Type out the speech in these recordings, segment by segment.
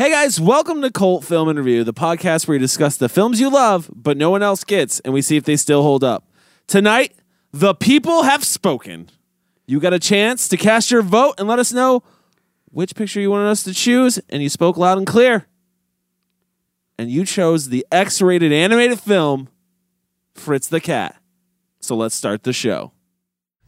Hey guys, welcome to Cult Film and Review, the podcast where we discuss the films you love, but no one else gets, and we see if they still hold up. Tonight, the people have spoken. You got a chance to cast your vote and let us know which picture you wanted us to choose, and you spoke loud and clear. And you chose the X rated animated film, Fritz the Cat. So let's start the show.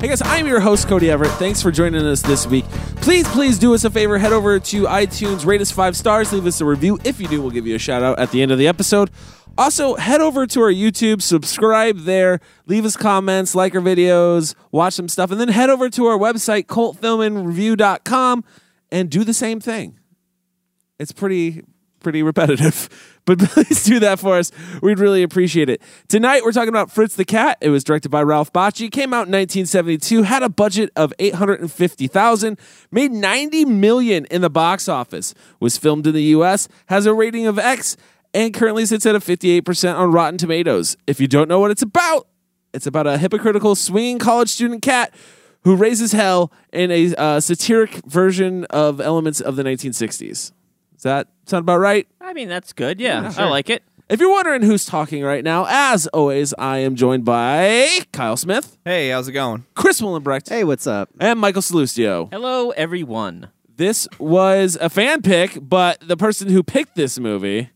Hey guys, I'm your host, Cody Everett. Thanks for joining us this week. Please, please do us a favor. Head over to iTunes, rate us five stars, leave us a review. If you do, we'll give you a shout out at the end of the episode. Also, head over to our YouTube, subscribe there, leave us comments, like our videos, watch some stuff, and then head over to our website, cultfilmandreview.com, and do the same thing. It's pretty pretty repetitive. But please do that for us. We'd really appreciate it. Tonight we're talking about Fritz the Cat. It was directed by Ralph Bakshi, came out in 1972, had a budget of 850,000, made 90 million in the box office, was filmed in the US, has a rating of X, and currently sits at a 58% on Rotten Tomatoes. If you don't know what it's about, it's about a hypocritical swinging college student cat who raises hell in a uh, satiric version of elements of the 1960s. Is that sound about right? I mean, that's good. Yeah, I like it. If you're wondering who's talking right now, as always, I am joined by Kyle Smith, Hey, how's it going? Chris Willenbrecht, Hey, what's up? and Michael Salustio. Hello, everyone. This was a fan pick, but the person who picked this movie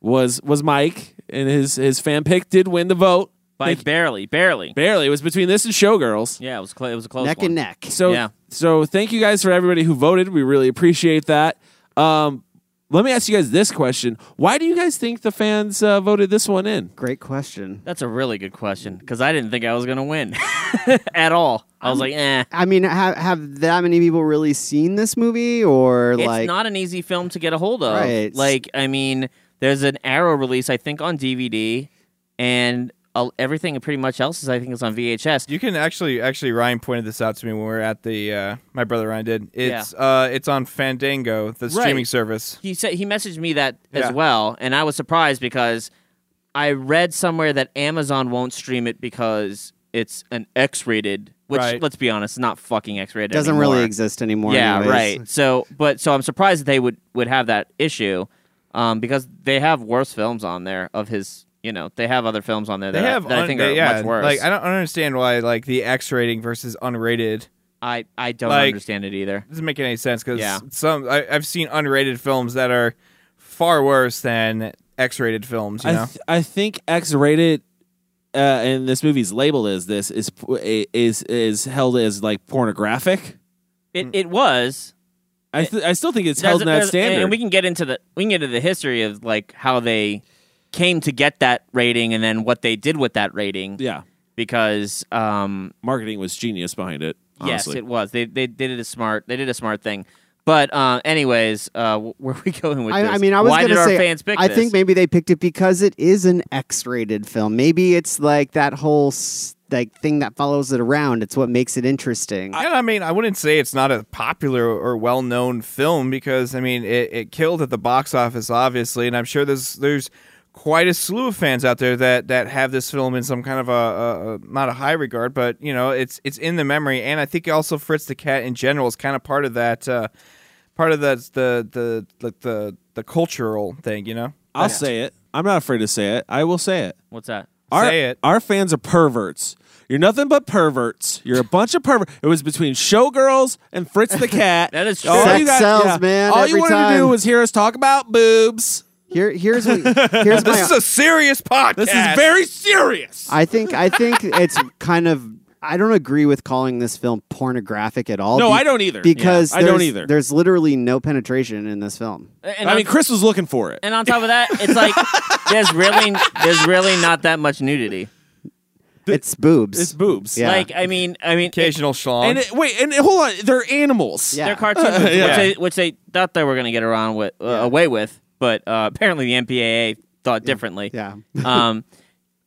was was Mike, and his his fan pick did win the vote. By Thank- barely, barely. barely. It was between this and Showgirls. Yeah, it was cl- it was a close Neck one. and neck. So Yeah. so thank you guys for everybody who voted. We really appreciate that. Um, let me ask you guys this question: Why do you guys think the fans uh, voted this one in? Great question. That's a really good question because I didn't think I was gonna win at all. I was like, eh. I mean, have have that many people really seen this movie, or It's like? not an easy film to get a hold of. Right. Like, I mean, there's an Arrow release, I think, on DVD, and everything pretty much else is, I think, is on VHS. You can actually actually Ryan pointed this out to me when we were at the uh, my brother Ryan did. It's uh it's on Fandango, the streaming service. he said he messaged me that as well, and I was surprised because I read somewhere that Amazon won't stream it because it's an X-rated. Which, Right. let's be honest, is not fucking X-rated. doesn't anymore. really exist anymore. Yeah, anyways. right. So, but so I'm surprised that they would would have that issue, um, because they have worse films on there of his. You know, they have other films on there They that, I- have that I think they- are yeah, much worse. Like I don't understand why like the X rating versus unrated I I don't like- understand it either. doesn't make any sense because Yeah. some I, I've seen unrated films that are far worse than X rated films. You I know, th- I think X rated. Uh, and this movie's labeled as this is is is held as like pornographic. It it was. I th- I still think it's held in that standard. And we can get into the we can get into the history of like how they came to get that rating and then what they did with that rating. yeah, Because um, marketing was genius behind it. Honestly. yes, it was. They, they they did a smart they did a smart thing. But uh, anyways, uh, where are we going with I, this? I mean, I was gonna say, fans pick I this? think maybe they picked it because it is an X-rated film. Maybe it's like that whole like thing that follows it around. It's what makes it interesting. I, I mean, I wouldn't say it's not a popular or well known film because I mean it, it killed at the box office, obviously, and I'm sure there's there's quite a slew of fans out there that that have this film in some kind of a, a, a not a high regard, but you know it's it's in the memory, and I think also Fritz the Cat in general is kind of part of that uh, part of that the the like the the cultural thing, you know. I'll say it. I'm not afraid to say it. I will say it. What's that? Our, Say it. Our fans are perverts. You're nothing but perverts. You're a bunch of perverts. It was between Showgirls and Fritz the Cat. That is true. All Sex you got- sells, man, All you every wanted to do was hear us talk about boobs. Here, here's what, here's This my. is a serious podcast. This is very serious. I think I think it's kind of. I don't agree with calling this film pornographic at all. No, be- I don't either. Because Yeah, I don't either. There's literally no penetration in this film. And I on- mean, Chris was looking for it. and on top of that, it's like there's really there's really not that much nudity. it's boobs. It's boobs. Yeah. Like I mean, I mean, Occasional schlong. And it, wait, and hold on, they're animals. Yeah. They're cartoons, which, Yeah. they, which they thought they were going to get around with uh, away with, but uh, apparently the MPAA thought differently. yeah. um,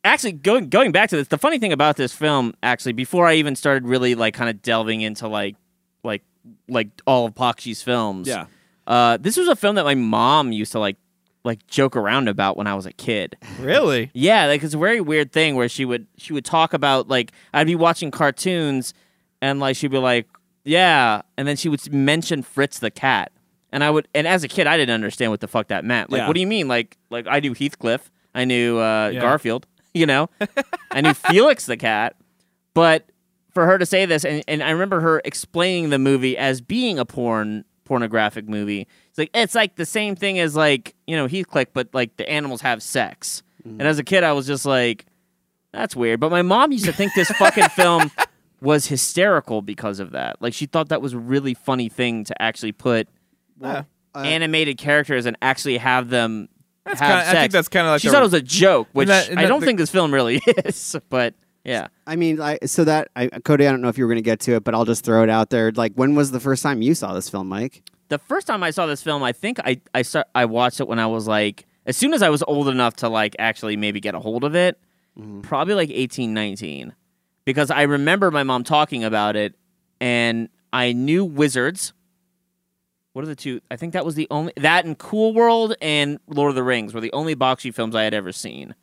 actually, going going back to this, the funny thing about this film, actually, before I even started really like kind of delving into like like like all of Bakshi's films, Yeah. uh, this was a film that my mom used to like like joke around about when I was a kid. really? Yeah, like it's a very weird thing where she would she would talk about like I'd be watching cartoons and like she'd be like, "Yeah," and then she would mention Fritz the cat. And I would and as a kid I didn't understand what the fuck that meant. Like Yeah. what do you mean? Like like I knew Heathcliff, I knew uh, Yeah. Garfield, you know? I knew Felix the cat. But for her to say this and, and I remember her explaining the movie as being a porn pornographic movie. It's like it's like the same thing as like, you know, Heathcliff, but like the animals have sex. And as a kid I was just like, that's weird. But my mom used to think this fucking film was hysterical because of that. Like she thought that was a really funny thing to actually put Yeah. Uh, animated characters and actually have them That's have kinda- I sex. think that's kinda like she a- thought it was a joke, which that- isn't I don't the- think this film really is. But yeah, I mean, I, so that I, Cody, I don't know if you were going to get to it, but I'll just throw it out there. Like, when was the first time you saw this film, Mike? the first time I saw this film, I think I I start, I watched it when I was like as soon as I was old enough to like actually maybe get a hold of it, mm-hmm. probably like 18, 19. Because I remember my mom talking about it and I knew Wizards. What are the two? I think that was the only that and Cool World and Lord of the Rings were the only Bakshi films I had ever seen.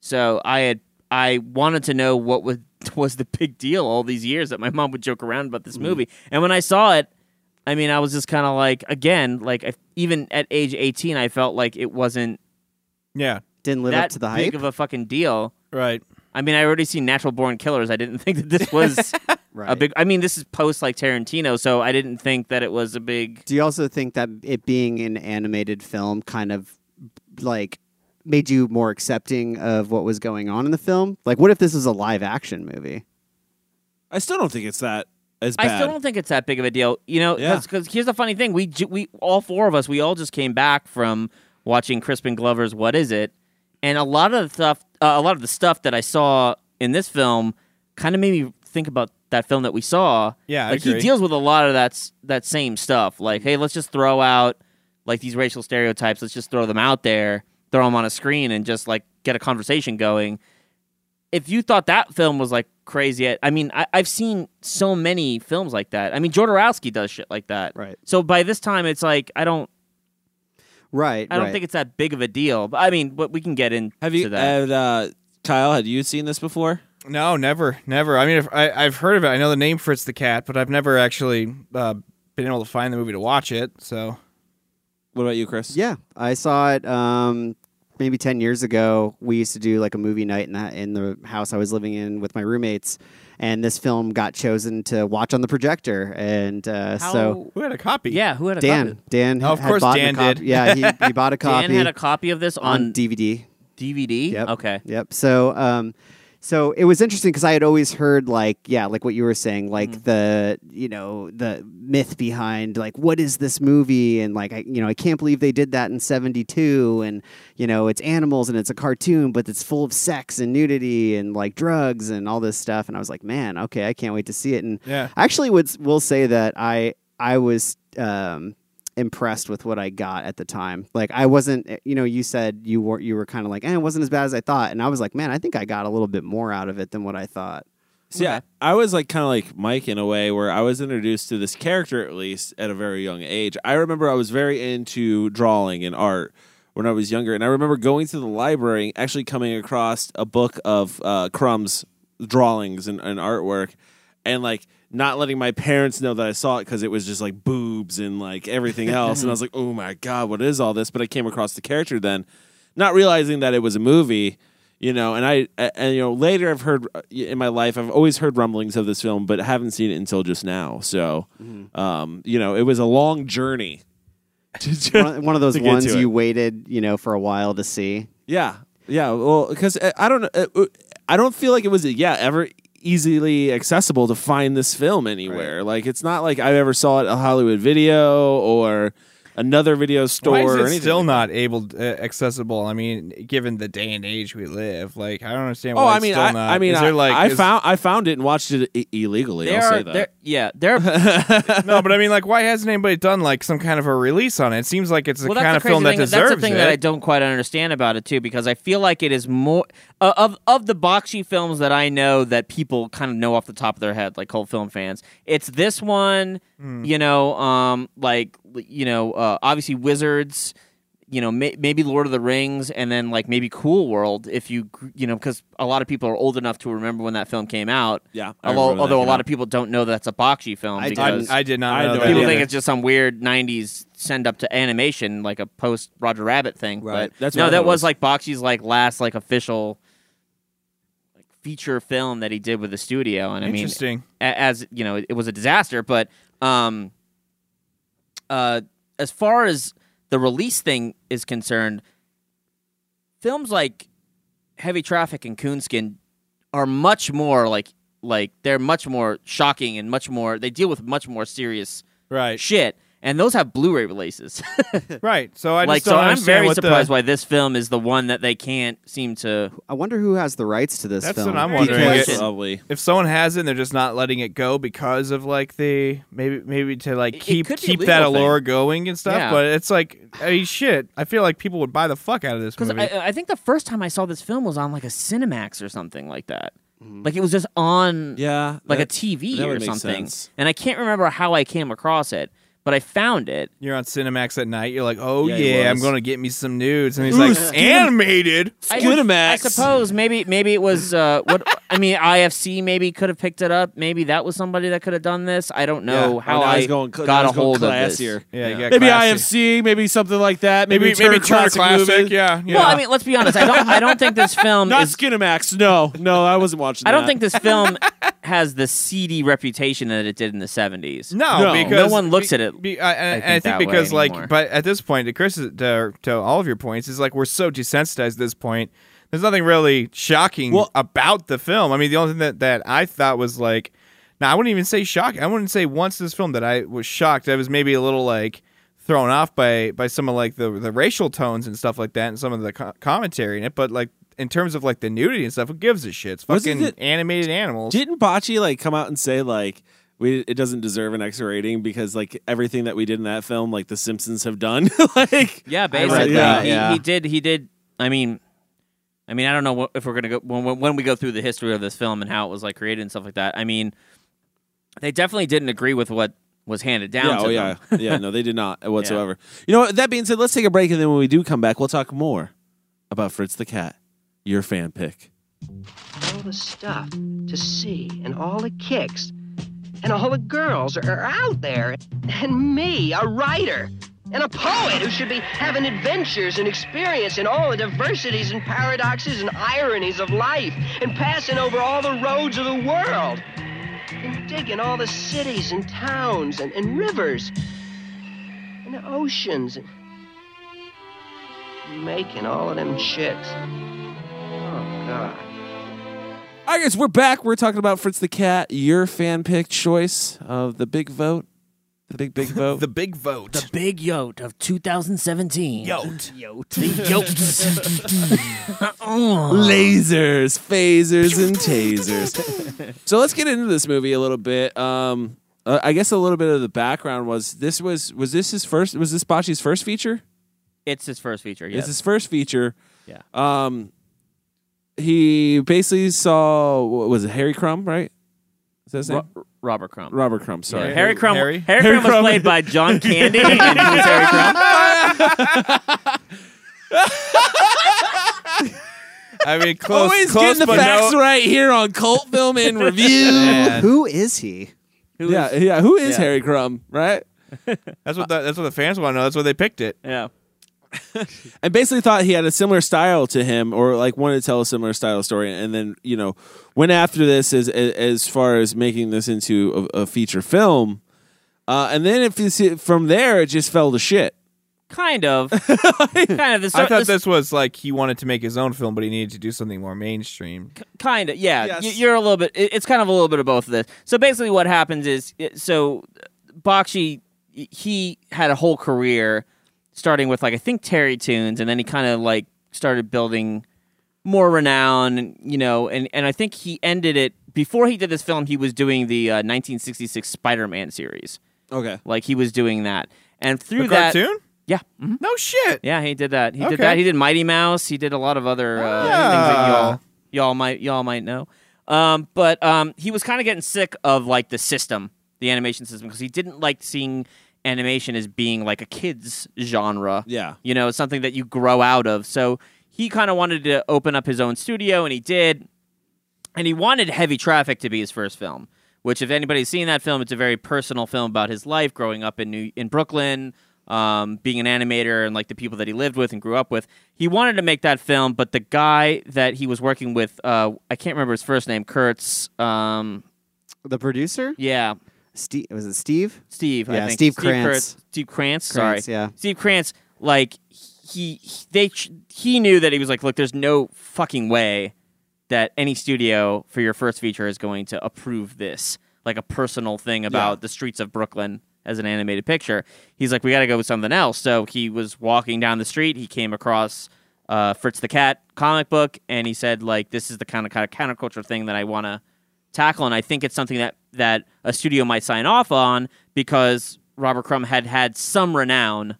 So I had I wanted to know what was was the big deal all these years that my mom would joke around about this mm-hmm. movie. And when I saw it, I mean, I was just kind of like, again, like I, even at age eighteen, I felt like it wasn't Yeah. Didn't live up to the big hype. of a fucking deal. Right. I mean, I already seen Natural Born Killers. I didn't think that this was Right. a big. I mean, this is post like Tarantino, so I didn't think that it was a big. Do you also think that it being an animated film kind of like made you more accepting of what was going on in the film? Like, what if this was a live action movie? I still don't think it's that as bad. I still don't think it's that big of a deal. You know, Yeah. because here's the funny thing: we ju- we all four of us, we all just came back from watching Crispin Glover's What Is It, and a lot of the stuff, uh, a lot of the stuff that I saw in this film, kind of made me think about that film that we saw. Yeah, I like he deals with a lot of that that same stuff. Like, hey, let's just throw out like these racial stereotypes. Let's just throw them out there, throw them on a screen, and just like get a conversation going if you thought that film was like crazy, I mean, I, I've seen so many films like that. I mean, Jodorowsky does shit like that. Right. So by this time, it's like I don't, Right. I don't right. think it's that big of a deal. But I mean, but we can get into Have you, that. had, uh, Kyle? Had you seen this before? No, never, never. I mean, if, I, I've heard of it. I know the name Fritz the Cat, but I've never actually uh, been able to find the movie to watch it. So What about you, Chris? Yeah, I saw it um, maybe ten years ago. We used to do like a movie night in that in the house I was living in with my roommates, and this film got chosen to watch on the projector. And uh, How- so who had a copy? yeah, who had a Dan, copy? Dan, Oh, of had course bought Dan a did. Yeah, he, he bought a copy. Dan had a copy of this on on DVD. DVD. Yep. Okay. Yep. So, um, so it was interesting because I had always heard like, yeah, like what you were saying, like Mm-hmm. the, you know, the myth behind like what is this movie, and like, I, you know, I can't believe they did that in '72, and you know, it's animals and it's a cartoon, but it's full of sex and nudity and like drugs and all this stuff, and I was like, man, okay, I can't wait to see it, and Yeah. I actually would will say that I I was um, impressed with what I got at the time. Like I wasn't, you know, you said you were you were kind of like, eh, it wasn't as bad as I thought, and I was like, man, I think I got a little bit more out of it than what I thought. So, yeah, I was like kind of like Mike in a way where I was introduced to this character at least at a very young age. I remember I was very into drawing and art when I was younger, and I remember going to the library, actually coming across a book of uh, Crumb's drawings and, and artwork, and like not letting my parents know that I saw it because it was just like boobs and like everything else, and I was like, oh my god, what is all this? But I came across the character then, not realizing that it was a movie you know and i and you know later i've heard uh, in my life i've always heard rumblings of this film but haven't seen it until just now so um you know it was a long journey to- One, of those ones it. you waited, you know, for a while to see. yeah yeah well because i don't know uh, i don't feel like it was yeah ever easily accessible to find this film anywhere like it's not like i ever saw it at a hollywood video or another video store Why is or anything. still like not able uh, accessible? I mean, given the day and age we live, like I don't understand. Oh, Why I mean, still I, not. I mean, is I, there like I is- found I found it and watched it I- illegally. There I'll are, say that. there, yeah, there. no, but I mean, like, why hasn't anybody done like some kind of a release on it? It seems like it's the well, kind of film crazy that thing. deserves That's the thing it. that I don't quite understand about it too, because I feel like it is more uh, of of the Bakshi films that I know that people kind of know off the top of their head, like cult film fans. It's this one, Hmm. you know, um, like you know, uh, obviously Wizards. You know, may, maybe Lord of the Rings, and then like maybe Cool World, if you you know, because a lot of people are old enough to remember when that film came out. Yeah, I although although a lot out. of people don't know that's a Bakshi film I because I, I did not I had know no that. people either. think it's just some weird '90s send up to animation, like a post Roger Rabbit thing. Right. But That's no, that was, was. like Bakshi's like last like official like feature film that he did with the studio, and I mean, Interesting. as you know, it was a disaster. But um, uh, as far as the release thing is concerned, films like Heavy Traffic and Coonskin are much more like like they're much more shocking and much more. They deal with much more serious Right, shit, and those have Blu-ray releases. right. So I like, just don't so I'm very surprised the, why this film is the one that they can't seem to. I wonder who has the rights to this That's film. what I'm wondering. good It- if someone has it, and they're just not letting it go because of like the maybe maybe to like It- it keep could keep that legal thing. allure going and stuff. Yeah. But it's like, I mean, shit. I feel like people would buy the fuck out of this Because movie. I, I think the first time I saw this film was on like a Cinemax or something like that. Mm-hmm. Like it was just on Yeah, like that- a TV or something, sense. and I can't remember how I came across it, but I found it. You're on Cinemax at night. You're like, oh Yeah, he yeah, I'm gonna get me some nudes, and he's Ooh, like, skin- animated. I, Cinemax. I suppose maybe maybe it was uh, what I mean. IFC maybe could have picked it up. Maybe that was somebody that could have done this. I don't know Yeah. how Oh, I he's going, now got a hold of this. classier. Yeah, you Maybe classy. IFC, maybe something like that. Maybe, maybe Turner maybe Turner Classic, Classic. Movies. Yeah, yeah. Well, I mean, let's be honest. I don't. I don't think this film Not is. Skinamax. No, no, I wasn't watching. I don't that. think this film has the seedy reputation that it did in the seventies. No, No. because No one looks be- at it, Be, I, and, I and I think, think because like, anymore. but at this point, to Chris, uh, to, to all of your points, is like we're so desensitized at this point. There's nothing really shocking Well- about the film. I mean, the only thing that, that I thought was like, now I wouldn't even say shocking. I wouldn't say once this film that I was shocked. I was maybe a little like thrown off by by some of like the the racial tones and stuff like that, and some of the co- commentary in it. But like in terms of like the nudity and stuff, who gives a shit? It's fucking it- animated animals. Didn't Bakshi like come out and say like we it doesn't deserve an X rating because like everything that we did in that film, like The Simpsons have done, like Yeah, basically, that, he, yeah. he did. He did. I mean, I mean, I don't know what, if we're gonna go when, when- when we go through the history of this film and how it was like created and stuff like that. I mean, they definitely didn't agree with what was handed down. yeah, oh, to oh yeah, them. yeah. No, they did not whatsoever. You know what? That being said, let's take a break, and then when we do come back, we'll talk more about Fritz the Cat, your fan pick. all the stuff to see and all the kicks and all the girls are, out there and me a writer and a poet who should be having adventures and experience in all the diversities and paradoxes and ironies of life and passing over all the roads of the world and digging all the cities and towns and, and rivers and the oceans and making all of them chicks. Oh god All right, guys, we're back. We're talking about Fritz the Cat, your fan pick choice of the big vote, the big big vote. the big vote. The big yote of 2017. Yote. Yote. The yotes. lasers, phasers, and tasers. so let's get into this movie a little bit. Um, uh, I guess a little bit of the background was this was was this his first was this Bakshi's first feature? It's his first feature. It's his first feature. Yeah. Um, he basically saw what was it Harry Crumb, right? Is that his name? Ro- Robert Crumb. Robert Crumb. Sorry, Yeah, Harry Crumb. Harry? Harry, Harry Crumb was Crumb. played by John Candy, and he was Harry Crumb. I mean, close, Always close, getting the but facts no, right here on Cult Film in Review. Man. Who is he? Who yeah, is- yeah. Who is Yeah. Harry Crumb, right? That's what the, that's what the fans want to know. That's why they picked it. yeah. and basically thought he had a similar style to him or like wanted to tell a similar style story and then you know went after this as as far as making this into a, a feature film uh, and then if you see from there it just fell to shit Kind of. kind of. The I thought the- this was like he wanted to make his own film, but he needed to do something more mainstream. kind of yeah Yes. Y- you're a little bit it- it's kind of a little bit of both of this so basically what happens is so bakshi he had a whole career starting with like I think Terrytoons, and then he kind of like started building more renown, you know, and and I think he ended it before he did this film. He was doing the uh, 1966 Spider-Man series, Okay. like he was doing that, and through The that, cartoon? yeah, mhm. No shit. yeah, he did that. He Okay. did that. He did Mighty Mouse. He did a lot of other uh, things Ah. that y'all y'all might y'all might know. Um, but um, he was kind of getting sick of like the system, the animation system, because he didn't like seeing animation as being like a kids genre. Yeah. you know, something that you grow out of. So he kind of wanted to open up his own studio, and he did. And he wanted Heavy Traffic to be his first film. Which, if anybody's seen that film, it's a very personal film about his life growing up in New in Brooklyn, um, being an animator, and like the people that he lived with and grew up with. He wanted to make that film, but the guy that he was working with, uh, I can't remember his first name, Kurtz. Um, The producer, yeah, Steve, was it Steve? Steve. I Yeah, think. Steve Steve Krantz. Kurtz- Steve Krantz. Sorry, yeah. Steve Krantz. Like he, he- they, he knew that he was like, look, there's no fucking way that any studio for your first feature is going to approve this, like a personal thing about the streets of Brooklyn as an animated picture. He's like, we got to go with something else. So he was walking down the street. He came across uh, Fritz the Cat comic book, and he said, like, this is the kind of kind of counterculture thing that I want to tackle, and I think it's something that that a studio might sign off on because Robert Crumb had had some renown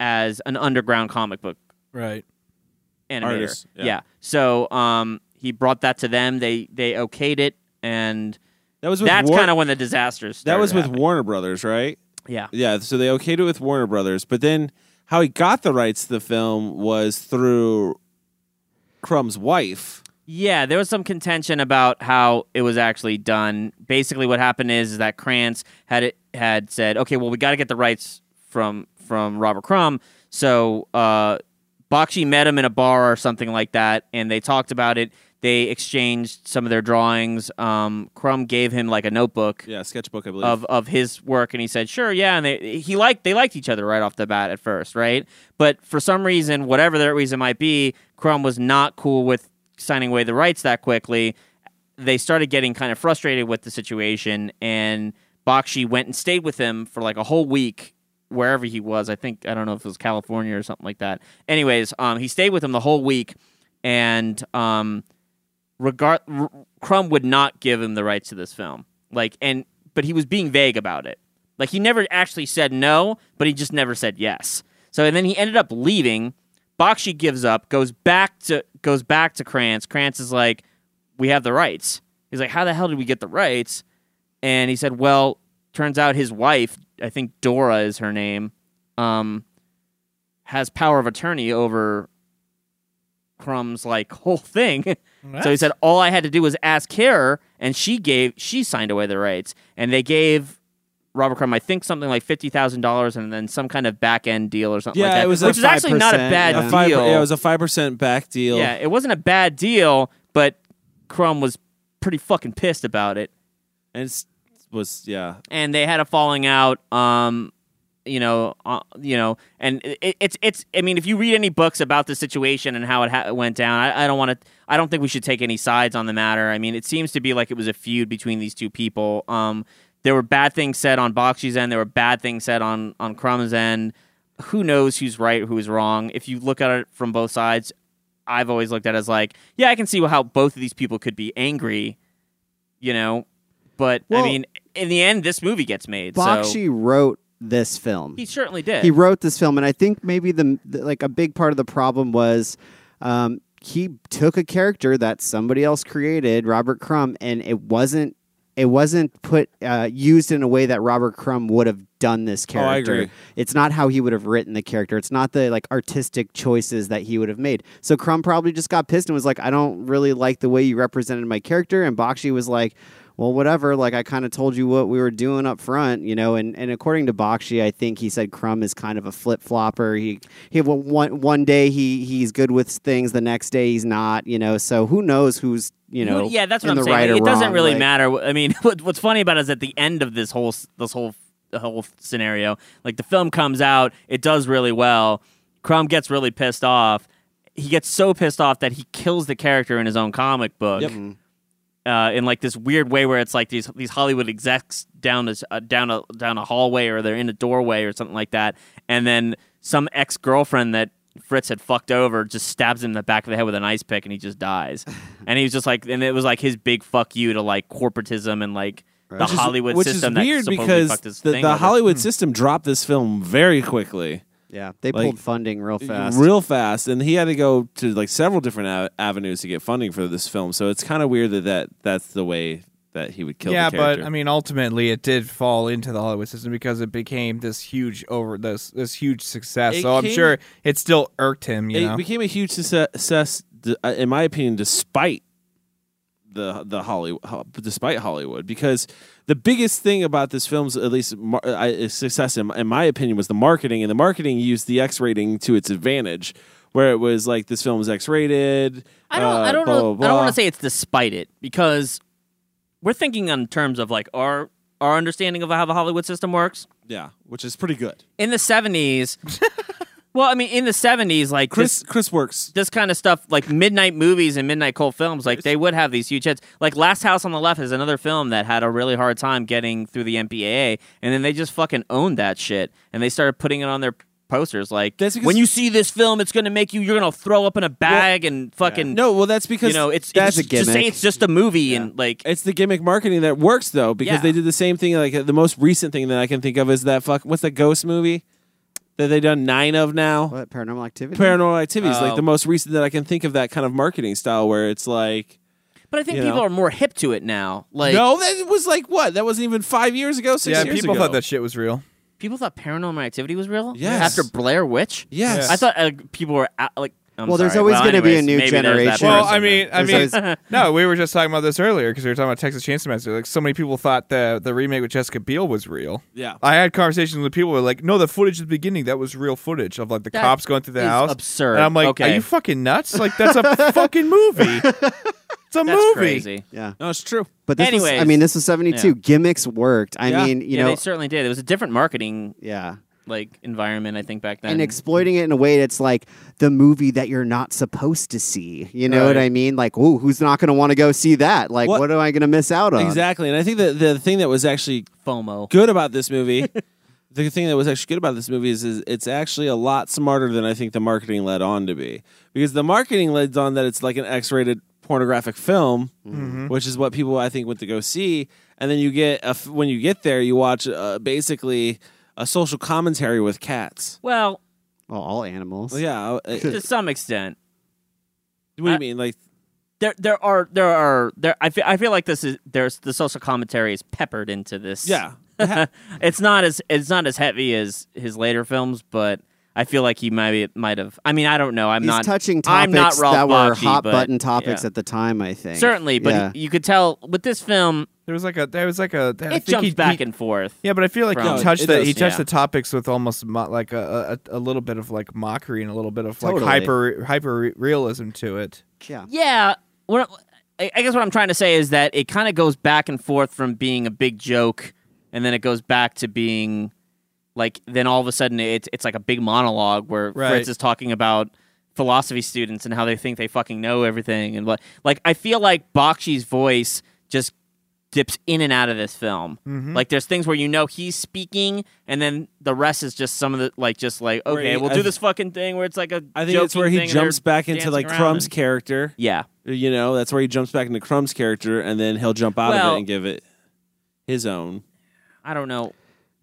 as an underground comic book Right. animator. Artist, yeah. yeah. So um, he brought that to them. They they okayed it, and That was with that's War- kind of when the disasters. that was with happening. Warner Brothers, right? Yeah. Yeah, so they okayed it with Warner Brothers, but then how he got the rights to the film was through Crumb's wife. Yeah, there was some contention about how it was actually done. Basically, what happened is, is that Krantz had it, had said, "Okay, well, we got to get the rights from from Robert Crumb." So uh, Bakshi met him in a bar or something like that, and they talked about it. They exchanged some of their drawings. Um, Crumb gave him like a notebook Yeah, sketchbook, I believe. of of his work, and he said, "Sure, yeah." And they he liked they liked each other right off the bat at first, right? But for some reason, whatever that reason might be, Crumb was not cool with signing away the rights that quickly. They started getting kind of frustrated with the situation, and Bakshi went and stayed with him for like a whole week wherever he was. I think I don't know if it was California or something like that. Anyways, um, he stayed with him the whole week, and um, regard R- Crumb would not give him the rights to this film. Like and but he was being vague about it. Like he never actually said no, but he just never said yes. So and then he ended up leaving. Bakshi gives up, goes back to goes back to Krantz. Krantz is like, "We have the rights." He's like, "How the hell did we get the rights?" And he said, "Well, turns out his wife, I think Dora is her name, um, has power of attorney over Crumb's like whole thing." So he said, all I had to do was ask her, and she gave, she signed away the rights, and they gave Robert Crumb, I think, something like fifty thousand dollars, and then some kind of back end deal or something Yeah, like that. it was which is actually not a bad yeah. a five, deal. yeah, it was a five percent back deal. Yeah, it wasn't a bad deal, but Crumb was pretty fucking pissed about it, and it was yeah. and they had a falling out. Um, you know, uh, you know, and it, it's it's. I mean, if you read any books about the situation and how it ha- went down, I, I don't want to. I don't think we should take any sides on the matter. I mean, it seems to be like it was a feud between these two people. Um, there were bad things said on Bakshi's end. There were bad things said on on Crumb's end. Who knows who's right, who's wrong? If you look at it from both sides, I've always looked at it as like, yeah, I can see how both of these people could be angry, you know. But I mean, in the end, this movie gets made. so wrote this film. he certainly did. He wrote this film, and I think maybe the, the like a big part of the problem was um, he took a character that somebody else created, Robert Crumb, and it wasn't it wasn't put uh, used in a way that Robert Crumb would have done this Oh, I character. agree. It's not how he would have written the character. It's not the like artistic choices that he would have made. So Crumb probably just got pissed and was like, "I don't really like the way you represented my character." And Bakshi was like, "Well, whatever. Like I kind of told you what we were doing up front, you know." And and according to Bakshi, I think he said Crumb is kind of a flip flopper. He he well, one one day he he's good with things, the next day he's not. You know, so who knows who's you know yeah, that's what I'm saying. right it doesn't wrong, really like- matter. I mean, what, what's funny about it is at the end of this whole this whole whole scenario, like the film comes out, it does really well. Crumb gets really pissed off. He gets so pissed off that he kills the character in his own comic book. Yep. Mm-hmm. Uh, in like this weird way where it's like these these Hollywood execs down this uh, down a down a hallway or they're in a doorway or something like that, and then some ex girlfriend that Fritz had fucked over just stabs him in the back of the head with an ice pick and he just dies. and he was just like, and it was like his big fuck you to like corporatism and like the Which is- Hollywood which is weird that supposedly because the, the. Hollywood system dropped this film very quickly. Yeah, they Like, pulled funding real fast. real fast, and he had to go to like several different a- avenues to get funding for this film. So it's kind of weird that, that that's the way that he would kill. yeah, the but. I mean, ultimately, it did fall into the Hollywood system because it became this huge over this this huge success. It so I'm sure it still irked him. You it know, became a huge success, uh, in my opinion, despite the the Hollywood, despite Hollywood, because the biggest thing about this film's at least mar- uh, success, in, in my opinion, was the marketing, and the marketing used the X rating to its advantage, where it was like this film is X rated. I don't. I don't know. I don't want to say it's despite it because we're thinking in terms of like our our understanding of how the Hollywood system works. Yeah, which is pretty good. In the seventies, well, I mean, in the seventies, like Chris this, Chris works. this kind of stuff, like midnight movies and midnight cult films, like they would have these huge hits. Like Last House on the Left is another film that had a really hard time getting through the MPAA, and then they just fucking owned that shit, and they started putting it on their posters. Like when you see this film, it's going to make you, you're going to throw up in a bag and fucking No, well, that's because you know, it's, that's it's to say it's just a movie and like It's the gimmick marketing that works though, because Yeah. they did the same thing. Like the most recent thing that I can think of is that fuck. What's that ghost movie that they done nine of now? What paranormal activity? Paranormal Activities, like Oh. the most recent that I can think of that kind of marketing style where it's like. But I think You people know? are more hip to it now. Like no, that was like what? That wasn't even five years ago, six yeah, years people ago. thought that shit was real. people thought Paranormal Activity was real. Yes. After Blair Witch. Yes. I thought uh, people were uh, like. I'm Well, there's sorry. always Well, gonna be a anyways, new maybe there's that generation. Well, person I mean, I mean, There's no, we were just talking about this earlier because we were talking about Texas Chainsaw Massacre. Like, so many people thought the the remake with Jessica Biel was real. Yeah. I had conversations with people who were like, "No, the footage at the beginning that was real footage of like the That cops going through the is house." absurd. And I'm like, Okay. "Are you fucking nuts? Like that's a fucking movie. It's a That's movie." crazy. Yeah, no, it's true. but this was, I Anyways. mean, this was '72. Yeah. Gimmicks worked. I Yeah. mean, you yeah, know, they certainly did. It was a different marketing yeah. Like environment. I think back then. and exploiting it in a way that's like the movie that you're not supposed to see. You know what I mean? Like, ooh, who's not going to want to go see that? Like, What- what, am I going to miss out on? Exactly, and I think that the thing that was actually FOMO. good about this movie. The thing that was actually good about this movie is, is it's actually a lot smarter than I think the marketing led on to be. Because the marketing led on that it's like an X-rated pornographic film, which is what people I think went to go see. And then you get a f when you get there, you watch uh, basically a social commentary with cats. Well, Well, all animals. Well, yeah, uh, to some extent, what do you I- mean? Like, there there are there are there. I feel I feel like this is there's the social commentary is peppered into this. yeah, it's not as it's not as heavy as his later films, but I feel like he might might have. I mean, I don't know. I'm He's not touching I'm topics not Ralph that were Bakshi, hot but, button topics yeah. at the time. I think certainly, but yeah. you could tell with this film, There was like a there was like a I it think jumps he- back he- and forth. Yeah, but I feel like from- he touched the does, he touched yeah. the topics with almost mo- like a, a a little bit of like mockery and a little bit of like Totally. hyper hyper realism to it. yeah. Yeah. What I I guess what I'm trying to say is that it kind of goes back and forth from being a big joke, and then it goes back to being like then all of a sudden it's it's like a big monologue where Right. Fritz is talking about philosophy students and how they think they fucking know everything and what like I feel like Bakshi's voice just dips in and out of this film. Mm-hmm. Like there's things where you know he's speaking and then the rest is just some of the like just like okay, he- we'll I do this fucking thing where it's like a I think it's where he joking thing and jumps back into like Crumb's and- character. Yeah. You know, that's where he jumps back into Crumb's character, and then he'll jump out of it and give it his own. I don't know.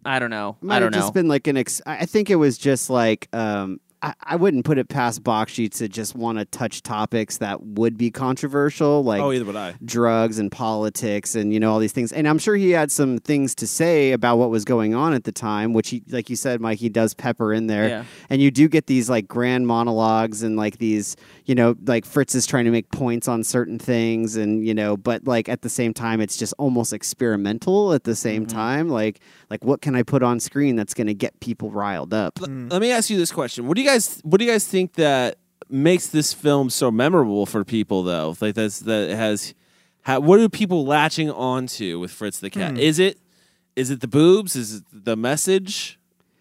I don't know. Might I don't have know. just been like an. Ex- I I think it was just like. Um, I, I wouldn't put it past Bakshi to just want to touch topics that would be controversial, like oh, either would I. drugs and politics and you know all these things. And I'm sure he had some things to say about what was going on at the time, which he, like you said, Mike, he does pepper in there. Yeah. And you do get these like grand monologues and like these, you know, like Fritz is trying to make points on certain things, and you know, but like at the same time, it's just almost experimental. At the same Mm-hmm. time, like like what can I put on screen that's going to get people riled up? Let me ask you this question: What do you guys What do you guys think that makes this film so memorable for people, though? Like that's that has. How, what are people latching onto with Fritz the Cat? Hmm. Is it is it the boobs? Is it the message?